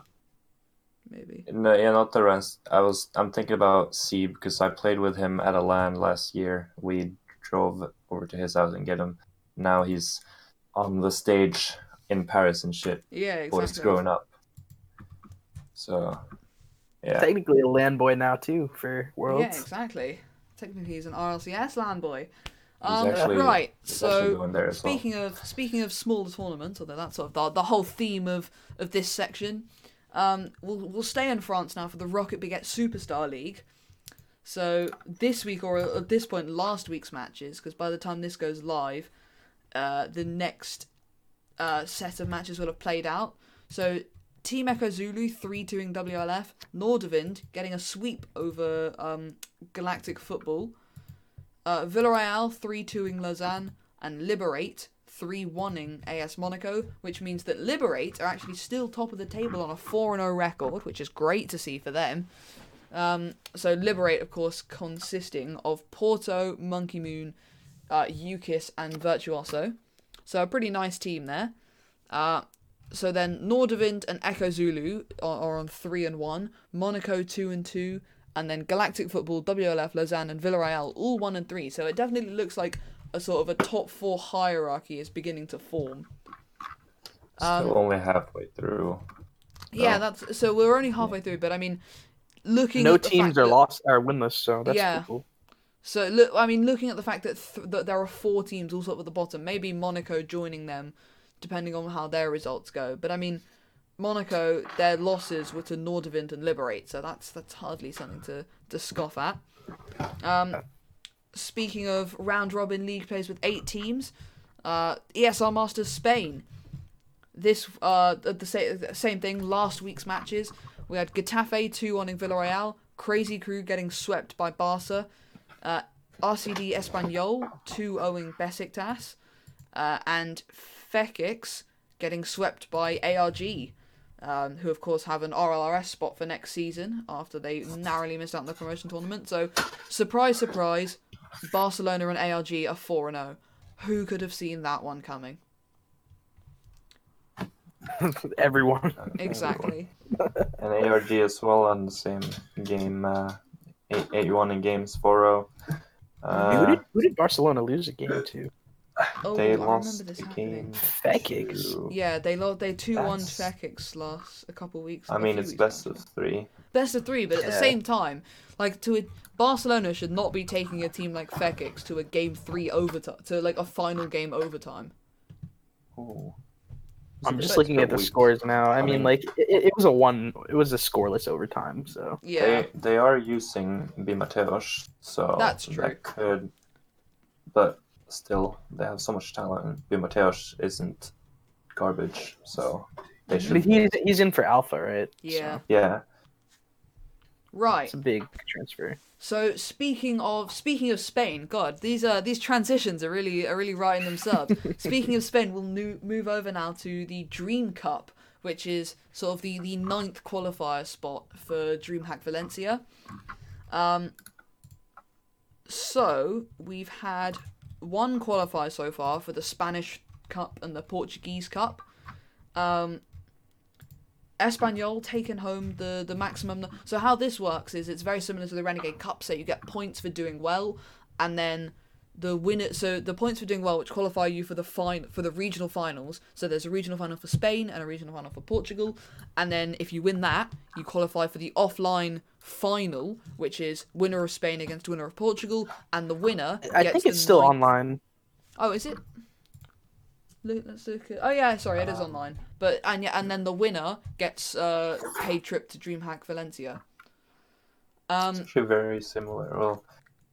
maybe. no, yeah, not the rest. I was. I'm thinking about C because I played with him at a LAN last year. We drove over to his house and get him. Now he's on the stage in Paris and shit. Yeah, exactly. Boys exactly. growing up. So, yeah, Technically a land boy now too for Worlds. Yeah, exactly. Technically, he's an RLCS land boy. Um, actually- right. So going there as well. speaking of speaking of smaller tournaments, although that's sort of the, the whole theme of of this section, um, we'll we'll stay in France now for the Rocket Baguette Superstar League. So this week, or at this point, last week's matches, because by the time this goes live, uh, the next uh, set of matches will have played out. So Team Echo Zulu 3 2ing WLF. Nordavind getting a sweep over um, Galactic Football. Uh, Villarreal 3 2ing Lausanne. And Liberate 3 1ing AS Monaco, which means that Liberate are actually still top of the table on a 4 0 record, which is great to see for them. Um, so Liberate, of course, consisting of Porto, Monkey Moon, uh, Ukis, and Virtuoso. So a pretty nice team there. Uh, so then Nordavind and Echo Zulu are, are on three and one, Monaco two and two, and then Galactic Football, WLF, Lausanne, and Villarreal all one and three. So it definitely looks like a sort of a top four hierarchy is beginning to form. Um, Still only halfway through. Yeah, that's so we're only halfway through, but I mean, looking no at the teams fact are that- lost are winless, so that's Yeah. cool. So look, I mean, looking at the fact that th- that there are four teams also up at the bottom, maybe Monaco joining them, depending on how their results go. But I mean, Monaco, their losses were to Nordavind and Liberate, so that's that's hardly something to to scoff at. Um, speaking of round robin league plays with eight teams, uh, ESR Masters Spain. This uh the same same thing. Last week's matches, we had Getafe two on in Villarreal, Crazy Crew getting swept by Barca, uh, RCD Espanyol 2 owing Besiktas, uh, and Fekix getting swept by ARG, um, who of course have an RLRS spot for next season after they narrowly missed out on the promotion tournament. So, surprise, surprise, Barcelona and ARG are 4 0. Who could have seen that one coming? [LAUGHS] Everyone. Exactly. [LAUGHS] And ARG as well on the same game, uh, 8 8 1 in games 4 0. who, Uh, did, who did Barcelona lose a game to? Oh, they I lost remember this the happening. game. Fekix. Yeah, they lost. They two one That's- Fekix last a couple weeks. I a mean, few it's weeks best back. of three. best of three, but at the Yeah. same time, like to a, Barcelona should not be taking a team like Fekix to a game three overtime to like a final game overtime. Ooh. I'm just looking at the weak. scores now. I, I mean, mean- like it, it was a one. It was a scoreless overtime. So Yeah, They they are using Bimateos, so That's true. That could, but still, they have so much talent. And Bimateos isn't garbage, so they should. but he's he's in for Alpha, right? yeah, So Yeah, right. it's a big transfer. So speaking of speaking of Spain, God, these uh these transitions are really are really writing themselves. [LAUGHS] speaking of Spain, we'll nu- move over now to the Dream Cup, which is sort of the the ninth qualifier spot for DreamHack Valencia. Um. So we've had one qualifier so far for the Spanish Cup and the Portuguese Cup. Um, Espanyol taking home the the maximum. So how this works is it's very similar to the Renegade Cup. So you get points for doing well, and then the winner. So the points for doing well, which qualify you for the fine for the regional finals. So there's a regional final for Spain and a regional final for Portugal, and then if you win that, you qualify for the offline final, which is winner of Spain against winner of Portugal, and the winner. I think it's still ninth- online. Oh, is it? Look, let's look at. Oh yeah, sorry, it is online. But and yeah, and then the winner gets uh paid trip to DreamHack Valencia. Um, it's actually very similar. Well,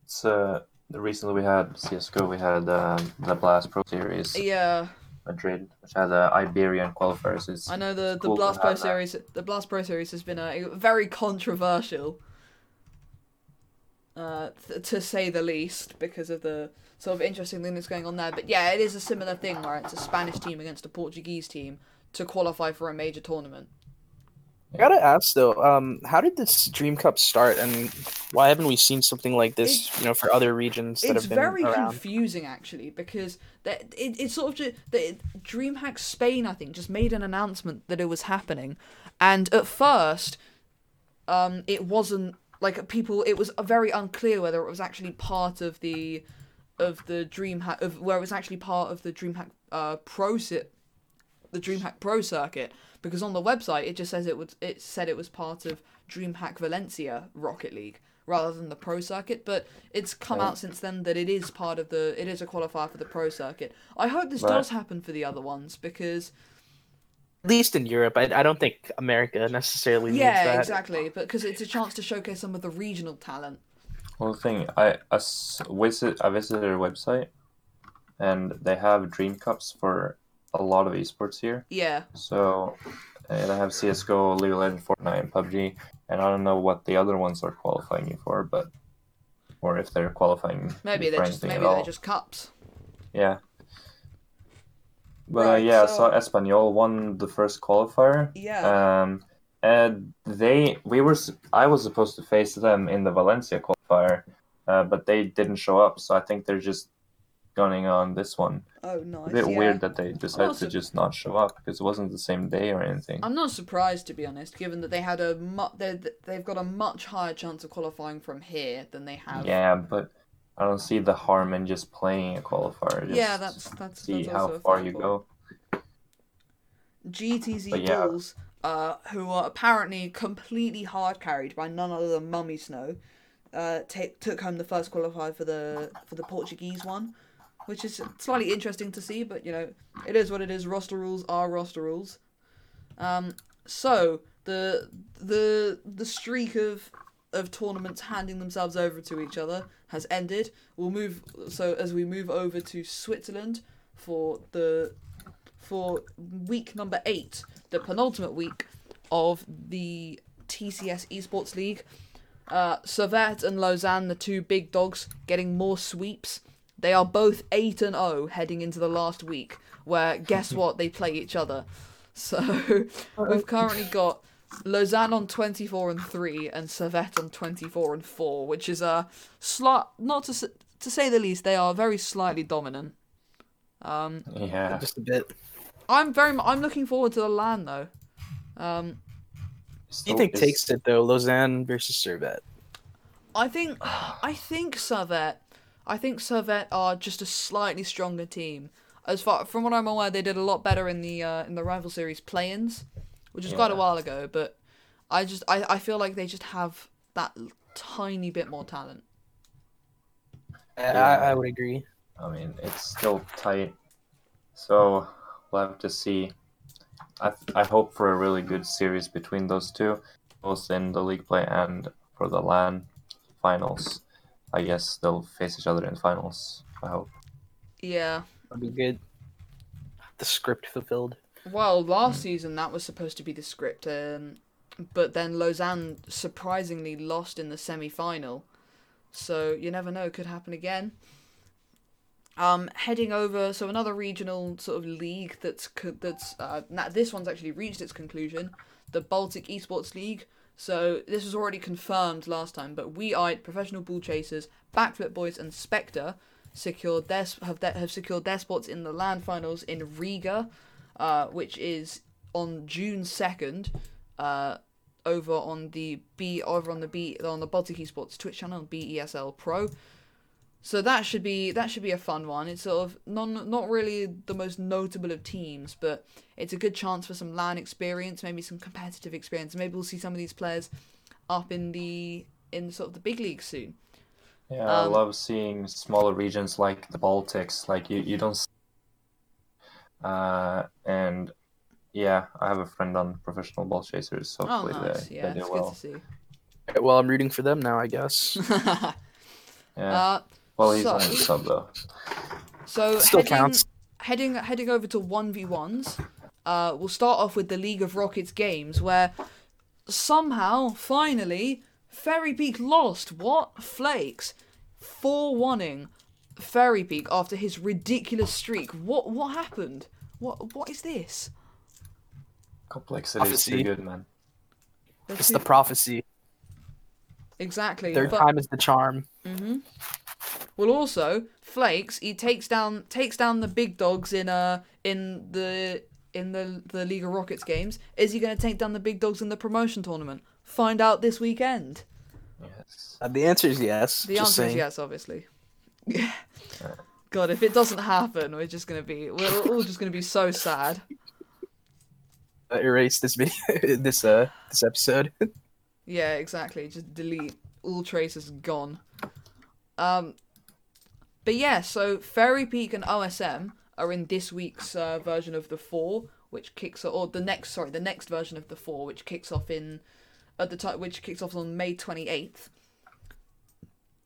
it's uh, the recently we had CS:GO, we had um, the Blast Pro Series yeah, Madrid, which had the Iberian qualifiers. I know the the cool Blast Pro have that. series. The Blast Pro series has been a very controversial, uh, th- to say the least, because of the sort of interesting thing that's going on there. But yeah, it is a similar thing where it's a Spanish team against a Portuguese team to qualify for a major tournament. I gotta ask though, um, how did this Dream Cup start, and why haven't we seen something like this, It's- you know, for other regions that it's have been very around? confusing actually because that it, it's sort of just that DreamHack Spain I think just made an announcement that it was happening, and at first, um, it wasn't like people. It was very unclear whether it was actually part of the of the DreamHack of where it was actually part of the DreamHack uh, Pro Cir- the DreamHack Pro circuit because on the website it just says it was it said it was part of DreamHack Valencia Rocket League rather than the Pro circuit, but it's come out since then that it is part of the it is a qualifier for the Pro circuit. I hope this Right. does happen for the other ones because At least in Europe, I, I don't think America necessarily needs yeah, that. exactly, but because it's a chance to showcase some of the regional talent. Well, the thing I I s- visit I visited their website, and they have Dream Cups for a lot of esports here. Yeah, So Uh, they have CS:GO, League of Legends, Fortnite, and PUBG, and I don't know what the other ones are qualifying you for, but or if they're qualifying Maybe they're just maybe they're just cups. Yeah. But uh, Right, yeah, I so- saw Espanyol won the first qualifier. Yeah. Um, and they, we were, I was supposed to face them in the Valencia qualifier, uh, but they didn't show up. So I think they're just gunning on this one. oh, nice. A bit yeah. weird that they decided Also- to just not show up because it wasn't the same day or anything. I'm not surprised to be honest, given that they had a mu- they they've got a much higher chance of qualifying from here than they have. Yeah, but I don't see the harm in just playing a qualifier. Just Yeah, that's that's see that's how far you go. GTZ But yeah. Bulls, uh, who are apparently completely hard carried by none other than Mummy Snow, uh, take, took home the first qualifier for the for the Portuguese one, which is slightly interesting to see. But you know, it is what it is. Roster rules are roster rules. Um, so the the the streak of of tournaments handing themselves over to each other has ended. We'll move so as we move over to Switzerland for the for week number eight, the penultimate week of the TCS Esports League. Uh, Servette and Lausanne, the two big dogs, getting more sweeps. They are both 8 and 0 heading into the last week, where guess [LAUGHS] what? They play each other. So we've currently got Lausanne on 24 and 3 and Servette on 24 and 4, which is a slight, not to, to say the least, they are very slightly dominant. Um, Yeah. Just a bit. I'm very. I'm looking forward to the land though. Um, Do you think is- takes it though? Lausanne versus Servette. I think. I think Servette. I think Servette are just a slightly stronger team. As far from what I'm aware, they did a lot better in the uh, in the rival series play-ins, which is quite a while ago. But I just I, I feel like they just have that tiny bit more talent. I, I would agree. I mean, it's still tight. So we'll have to see. I, I hope for a really good series between those two, both in the league play and for the LAN finals. I guess they'll face each other in finals. I hope. Yeah. That'd be good. The script fulfilled. Well, last season that was supposed to be the script, um, but then Lausanne surprisingly lost in the semi final. So you never know, could happen again. Um, heading over, so another regional sort of league that's co- that's uh, na- this one's actually reached its conclusion, the Baltic Esports League. So this was already confirmed last time, but We Eyed, Professional Bull Chasers, Backflip Boys, and Spectre secured their have have secured their spots in the land finals in Riga, uh, which is on June second, uh, over on the B over on the B on the Baltic Esports Twitch channel BESL Pro. So that should be that should be a fun one. It's sort of non not really the most notable of teams, but it's a good chance for some LAN experience, maybe some competitive experience. Maybe we'll see some of these players up in the in sort of the big leagues soon. Yeah, I Um, love seeing smaller regions like the Baltics. Like you, you don't. s- Uh, and yeah, I have a friend on professional ball chasers. Oh, Hopefully nice! they, Yeah, they it's do good well. to see. Well, I'm rooting for them now, I guess. [LAUGHS] Yeah. uh, well, he's so- on the sub though. So Still heading, counts. heading heading over to one v ones. Uh, we'll start off with the League of Rockets games, where somehow, finally, Fairy Peak lost. What flakes? Four oneing Fairy Peak after his ridiculous streak. What what happened? What what is this? Complexity is too good, man. It's the prophecy. exactly. Third but- time is the charm. Well, also Flakes he takes down takes down the big dogs in uh in the in the the League of Rockets games. Is he going to take down the big dogs in the promotion tournament? Find out this weekend. Yes. Uh, the answer is yes. The Just answer saying. is yes, obviously. Yeah. [LAUGHS] God, if it doesn't happen, we're just gonna be we're all just gonna be so sad. [LAUGHS] Uh, erase this video, [LAUGHS] this uh, this episode. Yeah, exactly. Just delete all traces gone. Um, but yeah, so Fairy Peak and OSM are in this week's uh, version of the four, which kicks or the next sorry the next version of the four, which kicks off in at the time which kicks off on May twenty eighth.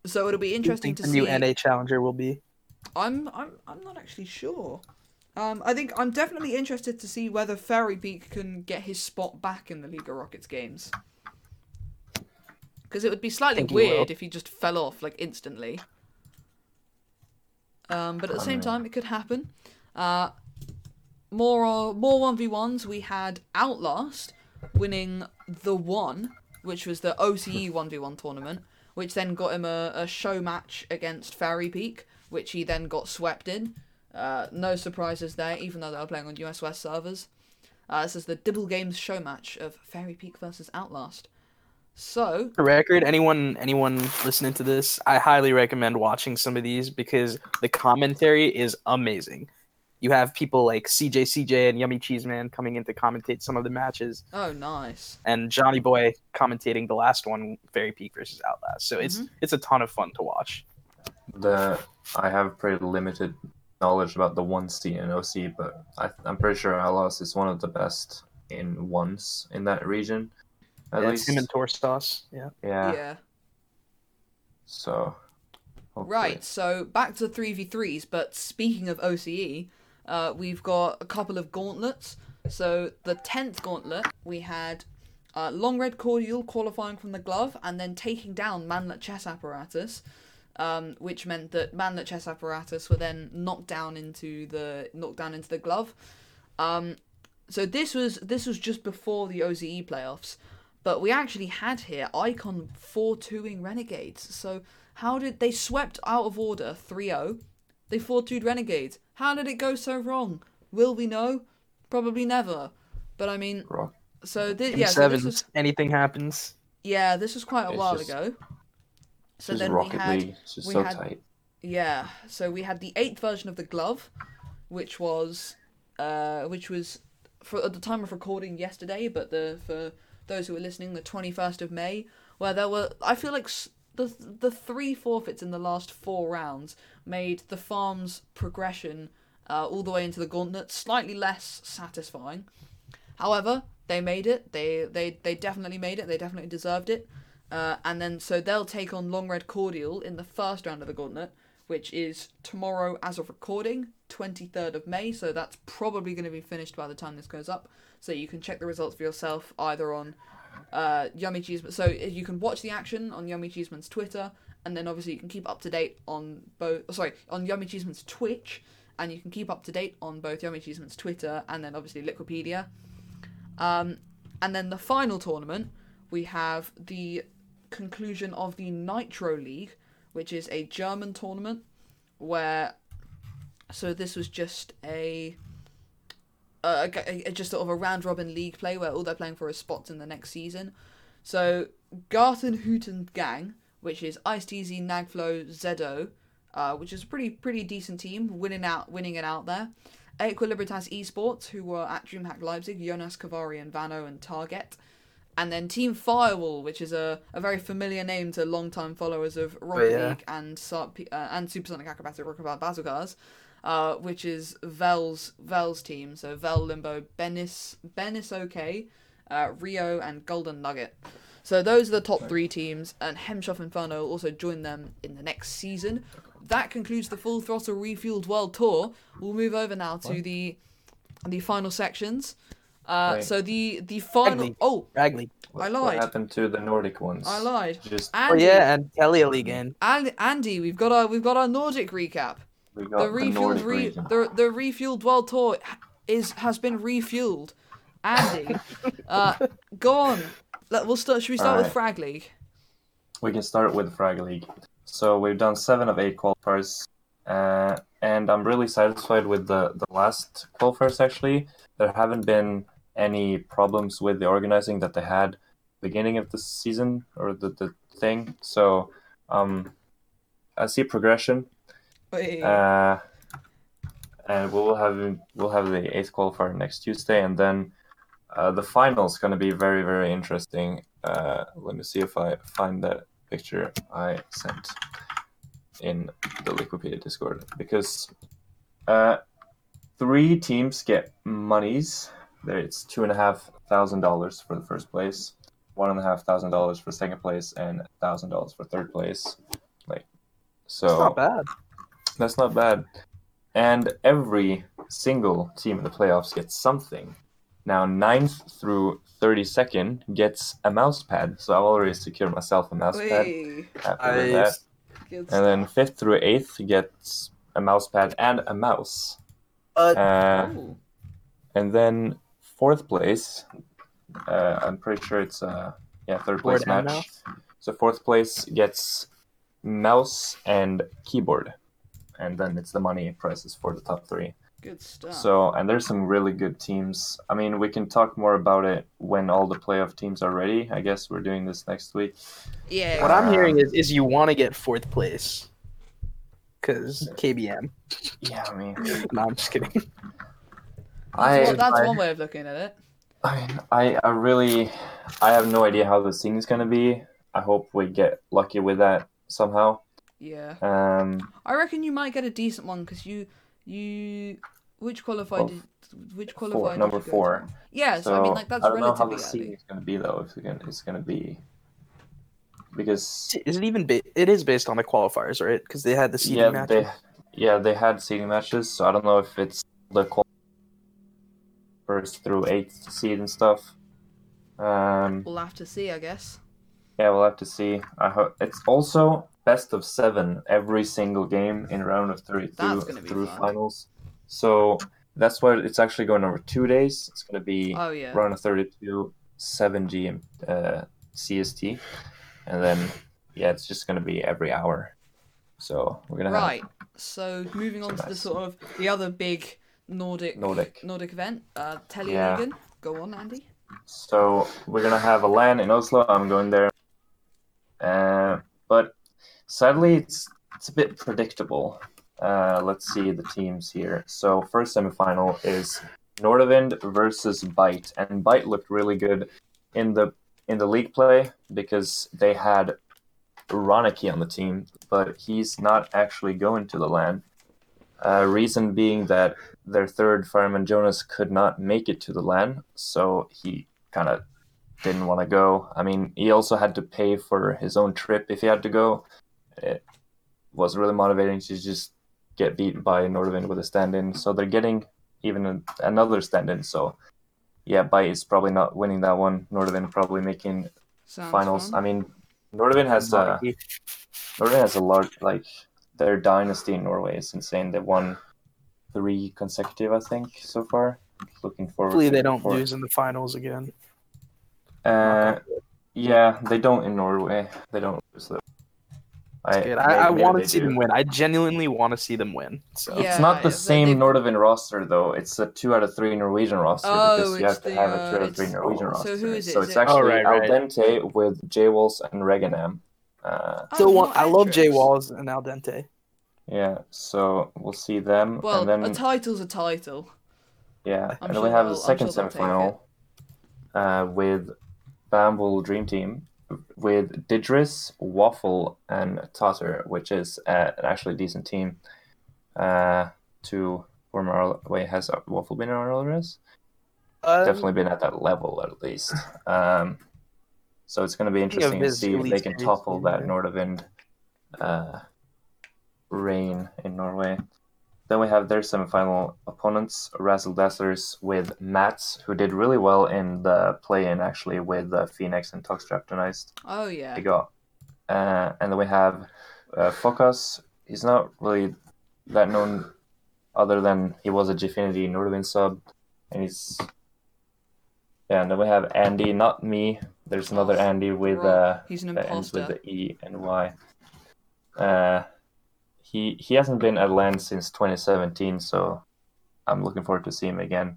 So it'll be interesting to the see. The new NA challenger will be. I'm I'm I'm not actually sure. Um, I think I'm definitely interested to see whether Fairy Peak can get his spot back in the League of Rockets games. Because it would be slightly Think he will. weird if he just fell off like instantly. Um, but at the same time, it could happen. Uh, more uh, more one v ones. We had Outlast winning the one, which was the OCE [LAUGHS] one v one tournament, which then got him a, a show match against Fairy Peak, which he then got swept in. Uh, no surprises there, even though they were playing on US West servers. Uh, this is the Dibble Games show match of Fairy Peak versus Outlast. So, For record, anyone anyone listening to this, I highly recommend watching some of these because the commentary is amazing. You have people like CJ CJ and Yummy Cheese Man coming in to commentate some of the matches, oh nice. and Johnny Boy commentating the last one, Fairy Peak versus Outlast. So it's mm-hmm. it's a ton of fun to watch. The I have pretty limited knowledge about the one C and OC, but I, I'm pretty sure Outlast is one of the best in ones in that region. At Yeah, least, him and Torstos. Yeah. yeah. yeah. So, hopefully- Right, so back to 3v3s, but speaking of OCE, uh, we've got a couple of gauntlets. So the 10th gauntlet, we had uh, Long Red Cordial qualifying from the glove and then taking down Manlet Chess Apparatus, um, which meant that Manlet Chess Apparatus were then knocked down into the knocked down into the glove. Um, so this was this was just before the OZE playoffs, but we actually had here Icon 4 2ing Renegades. So how did they swept out of order 3-0? They 4 2 Renegades. How did it go so wrong? Will we know? Probably never. But I mean, Rock. so thi- In yeah, so this was anything happens. yeah, this was quite a It's while just- ago. So then Rocket we had League. It's we so had- tight. yeah, so we had the eighth version of the glove, which was, uh, which was for at the time of recording yesterday, but the for those who are listening, the twenty first of May, where there were I feel like the the three forfeits in the last four rounds made the farm's progression uh, all the way into the gauntlet slightly less satisfying. However, they made it. They they they definitely made it. They definitely deserved it. Uh, and then so they'll take on Long Red Cordial in the first round of the gauntlet, which is tomorrow as of recording, 23rd of May. So that's probably going to be finished by the time this goes up. So you can check the results for yourself either on uh, Yummy Cheeseman. So you can watch the action on Yummy Cheeseman's Twitter, and then obviously you can keep up to date on both. Sorry, on Yummy Cheeseman's Twitch, and you can keep up to date on both Yummy Cheeseman's Twitter and then obviously Liquipedia. Um, and then the final tournament, we have the conclusion of the Nitro League, which is a German tournament where. So this was just a. Uh, just sort of a round robin league play where all they're playing for is spots in the next season. So Garten Hooten Gang, which is Ice TZ, Nagflow, Zedo, uh, which is a pretty pretty decent team, winning out winning it out there. Equilibritas Esports, who were at DreamHack Leipzig, Jonas Kavari and Vano and Target. And then Team Firewall, which is a, a very familiar name to long-time followers of Rocket yeah. League and uh, and Supersonic Acrobatic Rocket Battle Cars, uh, which is Vel's Vel's team. So Vel Limbo, Benis Benis OK, uh, Rio and Golden Nugget. So those are the top three teams, and Hemshoff Inferno will also join them in the next season. That concludes the Full Throttle Refueled World Tour. We'll move over now to the the final sections. Uh, so the the final. League. Oh, Ragley. I lied. What happened to the Nordic ones? I lied. Just Oh yeah, and Telia League in. An- Andy, we've got our we've got our Nordic recap. We got The the, refueled Nordic re- the the refueled world tour is has been refueled. Andy, [LAUGHS] uh, go on. Let, we'll start. Should we start with Frag League? We can start with Frag League. So we've done seven of eight qualifiers, uh, and I'm really satisfied with the, the last qualifiers. Actually, there haven't been any problems with the organizing that they had beginning of the season or the, the thing. So um, I see progression, Wait, uh, and we'll have we'll have the eighth qualifier next Tuesday, and then uh, the final is going to be very very interesting. Uh, let me see if I find that picture I sent in the Liquipedia Discord because uh, three teams get monies. There, it's two and a half thousand dollars for the first place, one and a half thousand dollars for second place, and thousand dollars for third place. Like, so It's not bad. That's not bad. And every single team in the playoffs gets something. Now, ninth through 32nd gets a mouse pad. So I've already secured myself a mouse pad. Whey, Happy that. And then fifth through eighth gets a mouse pad and a mouse. Uh, Uh, and then fourth place, uh, I'm pretty sure it's uh, yeah third place Board and match. So fourth place gets mouse and keyboard, and then it's the money prices for the top three. Good stuff. So and there's some really good teams. I mean, we can talk more about it when all the playoff teams are ready. I guess we're doing this next week. yeah. what I'm hearing is, is you want to get fourth place. Because KBM. Yeah, I mean, [LAUGHS] No, I'm just kidding. I well, that's I- one way of looking at it. I mean, I, I really, I have no idea how the scene is gonna be. I hope we get lucky with that somehow. Yeah. Um, I reckon you might get a decent one because you you which qualified Well, did, which four, qualified did number you go to? four. Yeah, so, I mean like that's I don't know how relatively the early. is gonna be though. If it's gonna, it's gonna be because Is it even? Ba- it is based on the qualifiers, right? Because they had the seeding yeah, match. they yeah they had seeding matches, so I don't know if it's the qual- first through eighth seed and stuff. Um, We'll have to see, I guess. Yeah, we'll have to see. I hope it's also best of seven every single game in round of thirty-two That's gonna through fun. finals. So that's why it's actually going over two days. It's going to be Oh yeah. round of thirty-two, seven GM uh, CST, and then yeah, it's just going to be every hour. So we're gonna Right. So moving on to the sort of the other big Nordic Nordic. Nordic event, uh Yeah. Telehagen. Go on, Andy. so we're gonna have a LAN in Oslo. I'm going there, uh, but sadly it's it's a bit predictable. Uh, let's see the teams here. So first semifinal is Nordavind versus Bite, and Bite looked really good in the in the league play because they had Ronaky on the team, but he's not actually going to the LAN. Uh, reason being that their third fireman Jonas could not make it to the LAN, so he kind of didn't want to go. I mean, he also had to pay for his own trip if he had to go. It was really motivating to just get beat by Nordavind with a stand-in. So they're getting even a, another stand-in. So yeah, Byte is probably not winning that one. Nordavind probably making Sounds finals. fun. I mean, Nordavind has a Norway has a large like their dynasty in Norway is insane. They've won three consecutive, I think, so far. Looking forward. Hopefully they don't for- lose in the finals again. Uh, yeah, they don't in Norway. They don't lose though. I, Good. I, I want to see do. them win. I genuinely want to see them win. So Yeah. It's not the they- same they've- Nordavind roster though. It's a two out of three Norwegian roster Oh, because you it's have to have a two out of three Norwegian so roster. who is it? So it's it- actually Oh, right, Al right. Dente with J Walls and Reganam. Uh, Oh, still want. I love Jay Walls and Al Dente. yeah, so we'll see them. Well, and then a title's a title. Yeah, I'm and sure then we have they'll- the second sure semifinal uh, with Bamble Dream Team with Didris, Waffle, and Totter, which is uh, an actually decent team. Uh, to former wait, has Waffle been in our race? Uh, Definitely been at that level at least. Um, so it's going to be interesting to see if they can topple that. Nordavind uh, reign in Norway. Then we have their semifinal opponents, Razzle Dazzlers with Mats, who did really well in the play-in actually with uh, Phoenix and Toxtrap tonight. Oh yeah. They got, uh, and then we have uh, Focus. He's not really that known, other than he was a Gfinity Nordavind sub, and he's. Yeah, and then we have Andy, not me. There's another Andy with uh, He's an that ends with the E and Y. Uh, he he hasn't been at LAN since 2017, so I'm looking forward to see him again.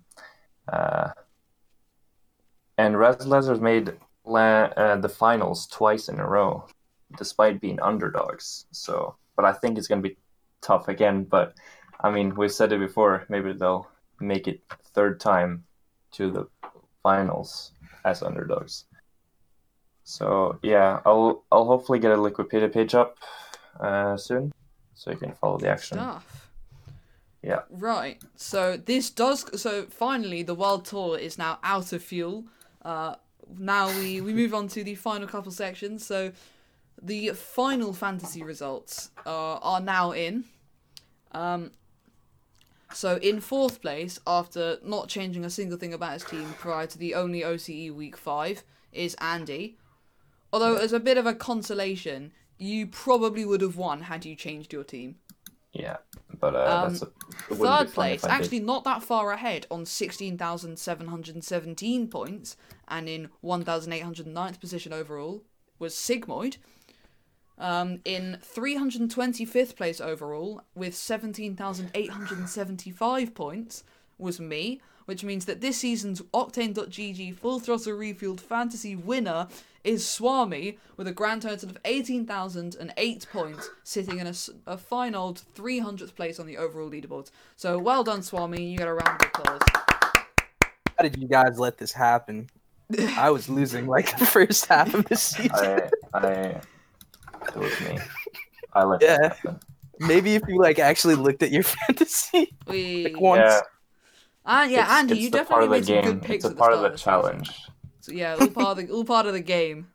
Uh, and Razzlazers made la- uh, the finals twice in a row, despite being underdogs. So, but I think it's going to be tough again. But I mean, we've said it before. Maybe they'll make it third time to the finals as underdogs. So yeah, I'll I'll hopefully get a Liquipedia page up uh, soon, so you can follow the action. Stuff. Yeah. Right. So this does. So finally, the world tour is now out of fuel. Uh, now we we [LAUGHS] move on to the final couple sections. So the final fantasy results uh, are now in. Um, So in fourth place, after not changing a single thing about his team prior to the only OCE week five, is Andy. Although as a bit of a consolation, you probably would have won had you changed your team. Yeah, but uh, that's a, it wouldn't be Um, Third place, did. actually not that far ahead on 16,717 points, and in 1,809th position overall was Sigmoid. Um, in 325th place overall, with 17,875 points, was me, which means that this season's Octane.gg Full Throttle Refueled Fantasy winner is Swami, with a grand total of 18,008 points, sitting in a fine old 300th place on the overall leaderboard. So well done, Swami. You get a round of applause. How did you guys let this happen? I was losing like the first half of the [LAUGHS] season. I, I, it was me. I let Yeah. that happen. Maybe if you like actually looked at your [LAUGHS] fantasy We, like once. Yeah, and yeah, it's, Andy, it's you the definitely part made of the some game. good picks It's a at the part of start the this challenge. Season. So yeah, all part of the all part of the game.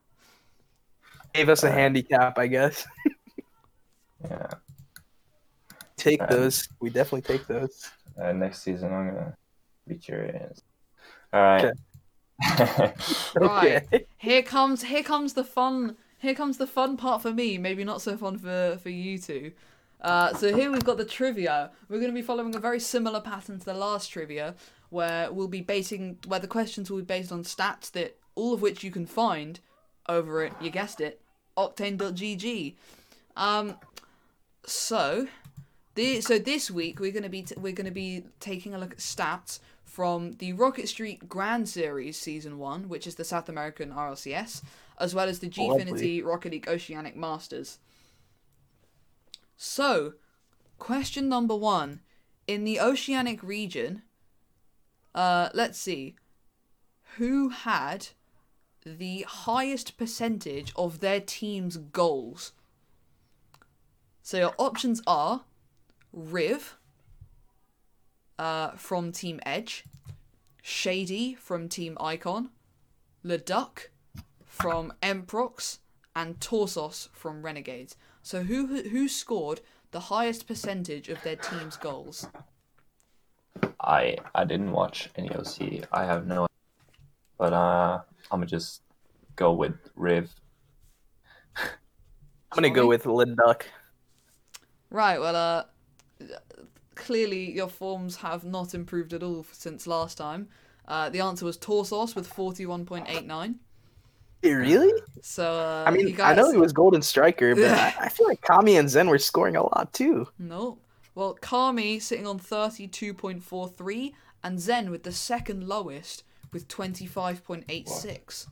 Gave us a handicap, I guess. Yeah. Take Um, those. We definitely take those. Uh, next season, I'm gonna beat your ass. All right. [LAUGHS] Right. Okay. Here comes here comes the fun here comes the fun part for me, maybe not so fun for for you two. Uh, so here we've got the trivia. We're going to be following a very similar pattern to the last trivia, where we'll be basing where the questions will be based on stats that all of which you can find over at you guessed it octane.gg. Um, so the so this week we're going to be t- we're going to be taking a look at stats from the Rocket Street Grand Series Season 1, which is the South American RLCS, as well as the Gfinity Rocket League Oceanic Masters. So, question number one. In the Oceanic region, uh, let's see. Who had the highest percentage of their team's goals? So your options are Riv uh, from Team Edge, Shady from Team Icon, Leduc from Emprox, and Torsos from Renegades. So who who scored the highest percentage of their team's goals? I I didn't watch any OC. I have no. But uh, I'm gonna just go with Riv. I'm gonna go with Lid Duck. Right. Well, uh, clearly your forms have not improved at all since last time. Uh, the answer was Torsos with forty-one point eight nine. Really? So uh, I mean, you guys... I know he was Golden Striker, but [LAUGHS] I, I feel like Kami and Zen were scoring a lot too. No. Well, Kami sitting on 32.43 and Zen with the second lowest with 25.86.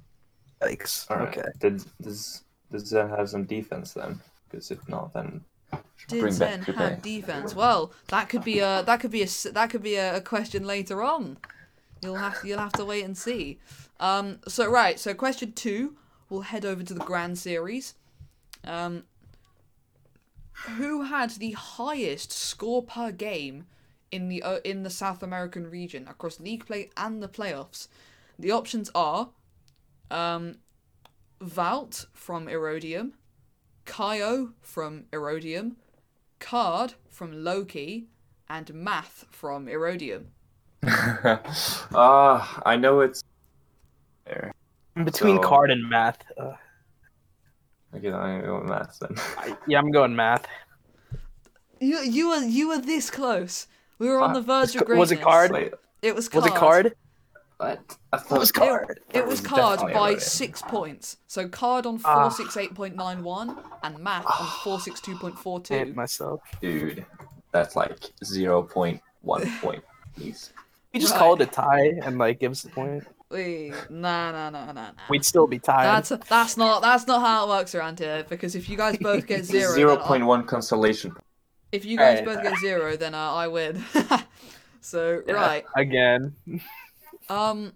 Yikes. All right. Okay. Did does does Zen have some defense then? Because if not, then Did bring Zen back have defense? Well, that could be a that could be a s- that could be a, a question later on. You'll have you'll have to wait and see. Um, so right, so question two, we'll head over to the Grand Series. Um, who had the highest score per game in the uh, in the South American region across league play and the playoffs? The options are, um, Valt from Erodium, Kaio from Erodium, Card from Loki, and Math from Erodium. Ah, [LAUGHS] I know it's there. Between So- card and math. Uh, Okay, I'm gonna go with maths then. [LAUGHS] I, yeah, I'm going math. You you were you were this close. We were on the Fuck. verge of greatness. Was it card? Wait, It was card. Was it card? what? I thought It was card. It That was was card definitely by Erodium. six points. So card on Ah. four six eight point nine one and math on [SIGHS] four six two point four two. Hit myself. Dude, that's like zero point one point. [LAUGHS] Please. We just Right. call it a tie and like give us the point. Wait, nah nah nah nah nah. We'd still be tied. That's that's not that's not how it works around here. Because if you guys both get zero, [LAUGHS] Zero then I- point one consolation. if you guys Alright. both get zero, then uh, I win. [LAUGHS] so Yeah, right. Again. Um.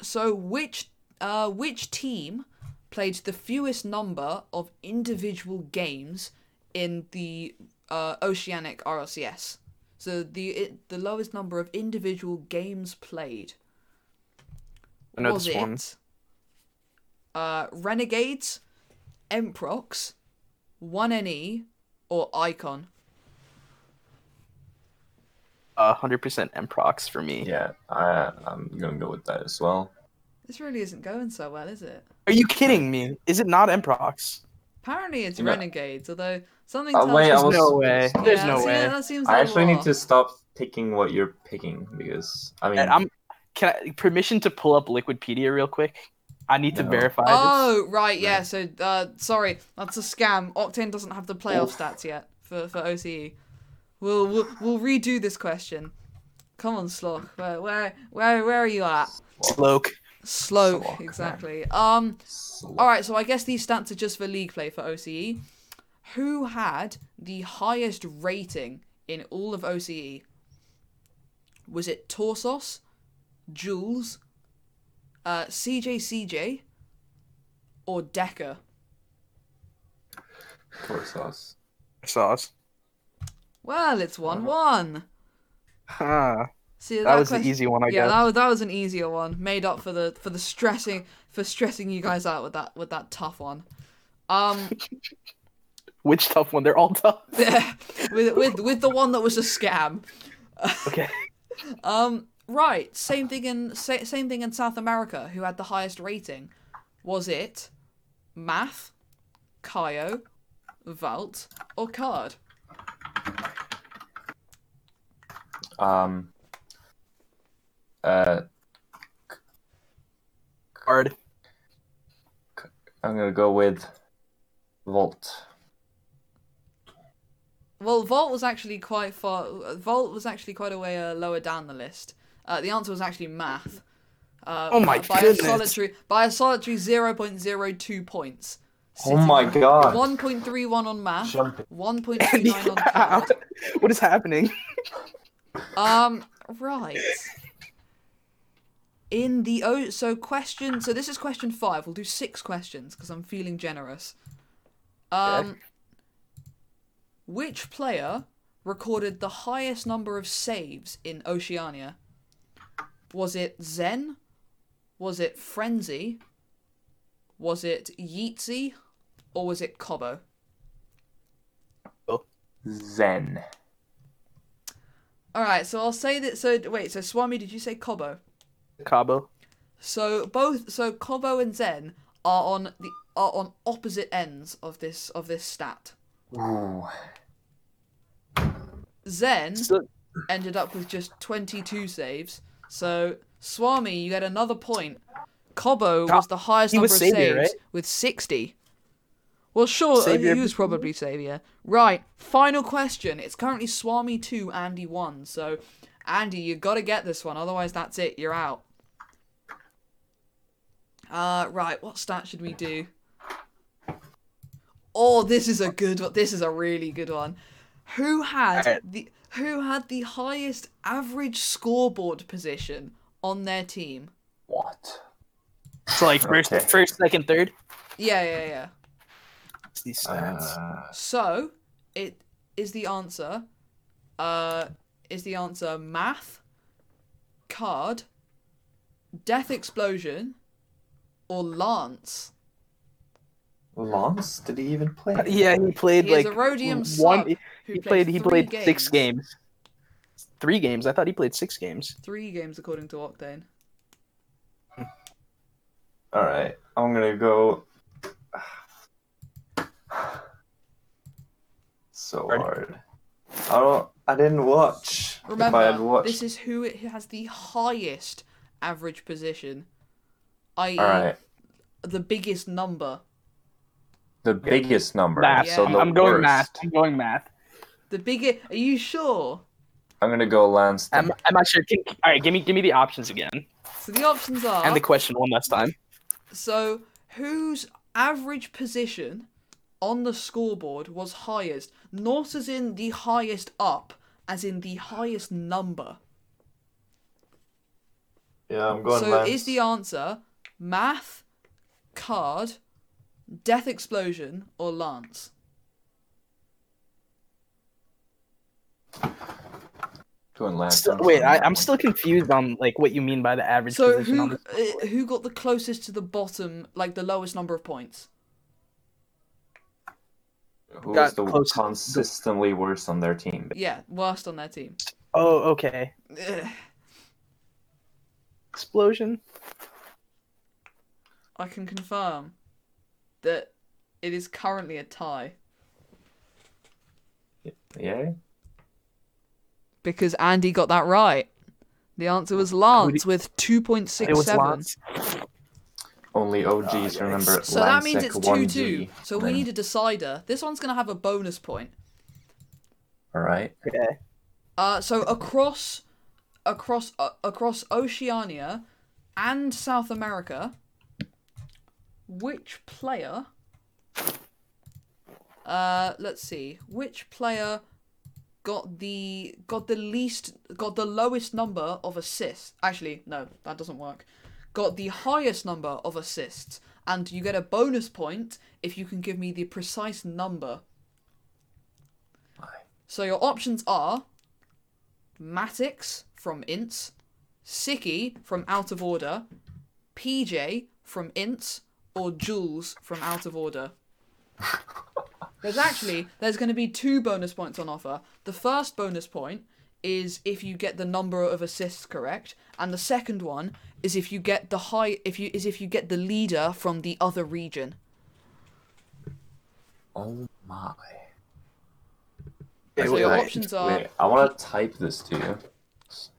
So which uh which team played the fewest number of individual games in the uh, Oceanic RLCS? So the it, the lowest number of individual games played. I know was this it one. uh Renegades, Emprox, One NE, or Icon? Uh, 100% Emprox for me. Yeah, I, I'm gonna go with that as well. This really isn't going so well, is it? Are you kidding me? Is it not Mprox? Apparently it's No. Renegades, although something Uh, tells wait, I us- was- No way. There's no see, way. That seems I like actually need lot. to stop picking what you're picking because I mean, And I'm can I permission to pull up Liquipedia real quick? I need to No. verify this. Oh right, yeah. So uh, sorry, that's a scam. Octane doesn't have the playoff Oof. stats yet for for OCE. We'll we'll, we'll redo this question. Come on, Slock. Where where where where are you at? Sloke. Sloke, Slock, exactly. Um. so- All right. So I guess these stats are just for league play for OCE. Who had the highest rating in all of OCE? Was it Torsos, Jules, uh, CJCJ, or Decker? Tour sauce. Sauce. Well, it's one one. Huh. See That was question- an easy one, I yeah, guess. that was that was an easier one. Made up for the for the stressing for stressing you guys out with that with that tough one. Um, [LAUGHS] Which tough one? They're all tough. [LAUGHS] with with with the one that was a scam. Okay. [LAUGHS] Um, right. Same thing in sa- same thing in South America. Who had the highest rating? Was it Math, Kaio, Valt, or Card? Um. Uh, Card. I'm gonna go with Volt. Well, Volt was actually quite far. Volt was actually quite a way uh, lower down the list. Uh, the answer was actually Math. Uh, Oh my by goodness. A solitary, by a solitary 0.02 points. Oh my god! 1.31 on Math. Jumping. 1.29 on [LAUGHS] what is happening? Um, right. In the O, so question, so this is question five. We'll do six questions because I'm feeling generous. Um, Okay. which player recorded the highest number of saves in Oceania? Was it Zen? Was it Frenzy? Was it Yeetsy? Or was it Cobo? Zen. All right, so I'll say that. So wait, so Swami, did you say Cobo? Cabo. So both so Cobo and Zen are on the are on opposite ends of this of this stat. Ooh. Zen So, ended up with just 22 saves. So Swami, you get another point. Cobo was the highest he number of Savior, saves right? with 60. Well, sure, Savior- he was probably Savior. Right, final question. It's currently Swami 2, Andy 1. So, Andy, you got to get this one, otherwise that's it. You're out. Uh, right, what stat should we do? Oh, this is a good one. This is a really good one. Who had the who had the highest average scoreboard position on their team? What? so like first, Okay. first, second, third. Yeah, yeah, yeah. It's these stats. Uh, So, it is the answer. Uh, is the answer math, card, death explosion, or lance? Lance? Did he even play? [LAUGHS] yeah, he played He like a Rhodium one. sub he played. He three played six games. Three games. I thought he played six games. Three games according to Octane. [SIGHS] All right, I'm gonna go. [SIGHS] So Pardon? hard. I don't. I didn't watch. if I had Remember, watched. this is who has the highest average position, i.e., All right. the biggest number. The biggest number. Math. So Yeah. the I'm going worst. math. I'm going math. The biggest. Are you sure? I'm gonna go Lance. I'm, I'm not sure. Can, all right, give me give me the options again So the options are. and the question one last time. So, whose average position on the scoreboard was highest? Not as in the highest up, as in the highest number. Yeah, I'm going so, Lance. is the answer math, card, death explosion, or lance? Going Lance. Still, wait, I, I'm still confused on like what you mean by the average So, position. on who the- uh, who got the closest to the bottom, like the lowest number of points? Who got was the close- consistently worst on their team? Yeah, worst on their team. Oh, okay. Ugh. Explosion. I can confirm that it is currently a tie Yeah. because Andy got that right. The answer was Lance with two point six seven. It was seven. Lance. Only OGs remember. So that means it's two 1G, two. So we need a decider. This one's gonna have a bonus point. All right. Okay. Uh, so across, across, uh, across Oceania and South America, which player? Uh, let's see. Which player got the got the least got the lowest number of assists? Actually, no, that doesn't work. Got the highest number of assists, and you get a bonus point if you can give me the precise number. So your options are Matix from INTZ, Sicky from Out of Order, PJ from INTZ, or Jules from Out of Order. There's actually there's going to be two bonus points on offer. The first bonus point is if you get the number of assists correct, and the second one is if you get the high if you is if you get the leader from the other region. Oh my. So wait, your wait, options are Wait, I want to type this to you.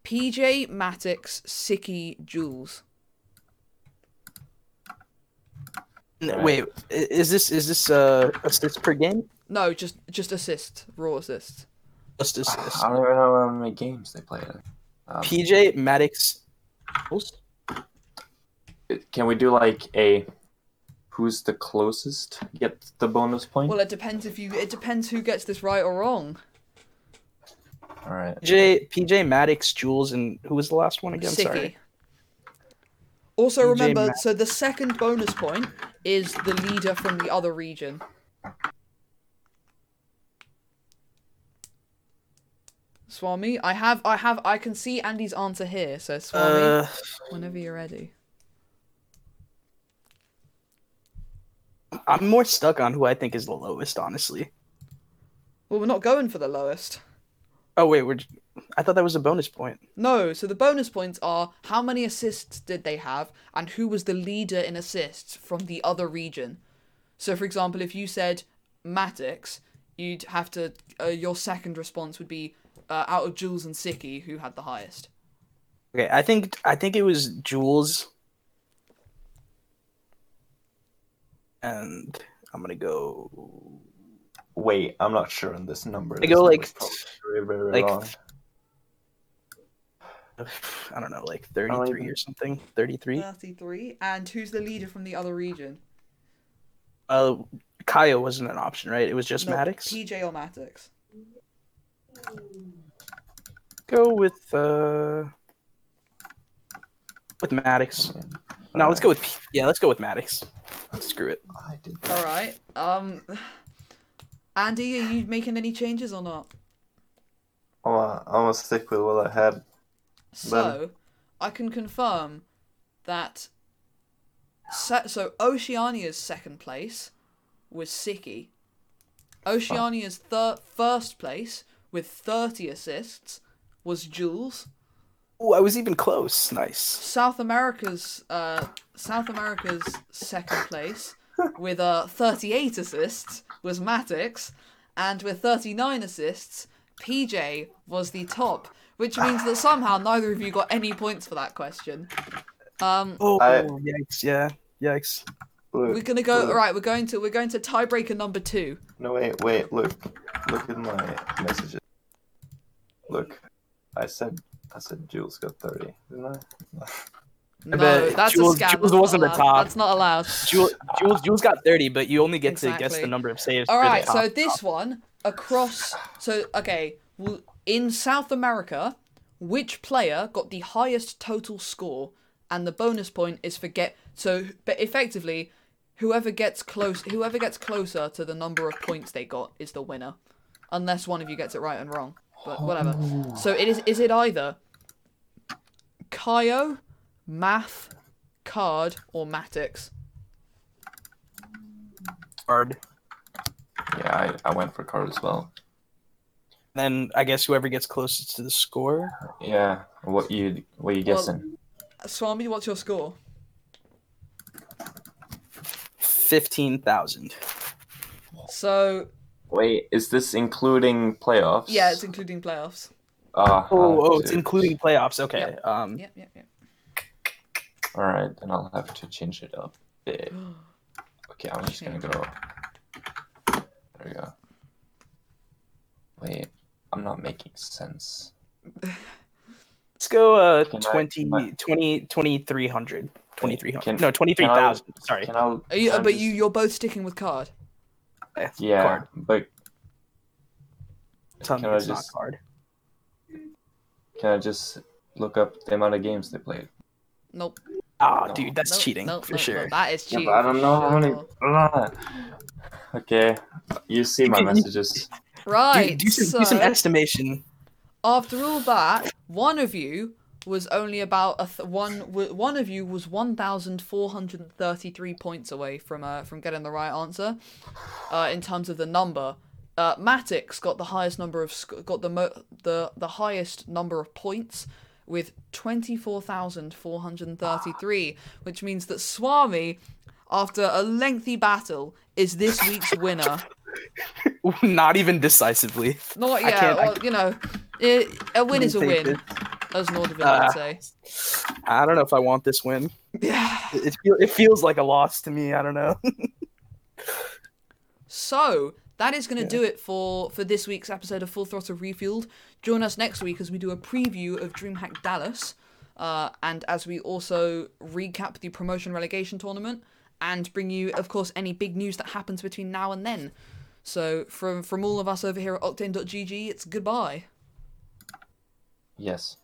PJ, Matix, Sicky, Jules. N- Wait, is this is this uh assists per game? No, just just assist, raw assist. Just assists. I don't even know how many games they played. Um, PJ Maddox. can we do like a who's the closest get the bonus point? Well, it depends if you. It depends who gets this right or wrong. All right. PJ PJ Maddox, Jules, and who was the last one again? Sicky. Sorry. Also, PJ remember, Matt- so the second bonus point is the leader from the other region. Swami, I have, I have, I can see Andy's answer here. So Swami, Uh, whenever you're ready. I'm more stuck on who I think is the lowest, honestly. Well, we're not going for the lowest. Oh wait, we're. J- I thought that was a bonus point. No, so the bonus points are how many assists did they have and who was the leader in assists from the other region. So, for example, if you said Matix, you'd have to. Uh, your second response would be uh, out of Jules and Sicky, who had the highest. Okay, I think I think it was Jules. And I'm gonna go Wait, I'm not sure on this number. I This go, like, very, very like, wrong. [SIGHS] I don't know, like 33 or something. 33. 33. And who's the leader from the other region? Uh, Kaya wasn't an option, right? It was just No, Maddox. PJ or Matix? Go with uh, with Maddox. No, let's go with P- yeah. Let's go with Maddox. Screw it. I did All right. Um, [SIGHS] Andy, are you making any changes or not? I'm gonna, I'm gonna stick with what I had. So, I can confirm that. Se- so, Oceania's second place was Siki. Oceania's thir- first place with 30 assists was Jules. Oh, I was even close. Nice. South America's uh, South America's second place [LAUGHS] with uh, 38 assists was Matix, and with 39 assists, PJ was the top, which means that somehow neither of you got any points for that question. Um, Oh, I- yikes! Yeah, yikes. Look, we're gonna go. look. All right, we're going to we're going to tiebreaker number two. No, wait, wait, look. Look at my messages. Look, I said, I said Jules got 30, didn't I? No, bet that's Jules- a scam. Jules That's not wasn't the allowed. top. That's not allowed. Jules, Jules, Jules got 30, but you only get to guess the number of saves. All for the right, so top. this one across. So okay, well, in South America, which player got the highest total score? And the bonus point is for get. So, but effectively, whoever gets close, whoever gets closer to the number of points they got is the winner, unless one of you gets it right and wrong. But whatever. Oh. So it is. Is it either Kaio, Math, Card, or Matix? Card. Yeah, I, I went for card as well. Then I guess whoever gets closest to the score. Yeah. What you what are you Well- guessing? Swami, what's your score? Fifteen thousand. So Wait, is this including playoffs? yeah, it's including playoffs. Ah, Oh, oh, it's including playoffs. Okay. Um, Yep, yep, yep. All right, then I'll have to change it up. a bit. [GASPS] Okay, I'm just gonna go. There we go. Wait, I'm not making sense. let's go. Uh, Can I- 20, I- 20, 2300. 2300. Can- no, 23,000. Sorry. Can I? Are you, but just- you you're both sticking with card. Yeah, Card. but Tell me can I it's not just- card. can I just look up the amount of games they played? Nope. Ah, No. dude, that's nope, cheating nope, for nope, sure. nope. That is Yeah, cheating. but I don't know how many. sure. Ah. Okay, you see my [LAUGHS] messages. Right. do, do, some, so do some estimation. after all that, one of you was only about a th- one. One of you was one thousand four hundred thirty-three points away from uh, from getting the right answer. Uh, in terms of the number, uh, Matix got the highest number of sc- got the mo- the the highest number of points with twenty four thousand four hundred thirty-three, which means that Swami, after a lengthy battle, is this week's winner. [LAUGHS] Not even decisively. Not I yet. can't- I well, you know, it, a win is a win, this. as Nordavind Uh, would say. I don't know if I want this win. Yeah. It, it, feel, it feels like a loss to me. I don't know. [LAUGHS] So that is going to do it for for this week's episode of Full Throttle Refueled. Join us next week as we do a preview of DreamHack Dallas, uh, and as we also recap the promotion relegation tournament and bring you, of course, any big news that happens between now and then. So from from all of us over here at Octane.gg, it's goodbye. Yes.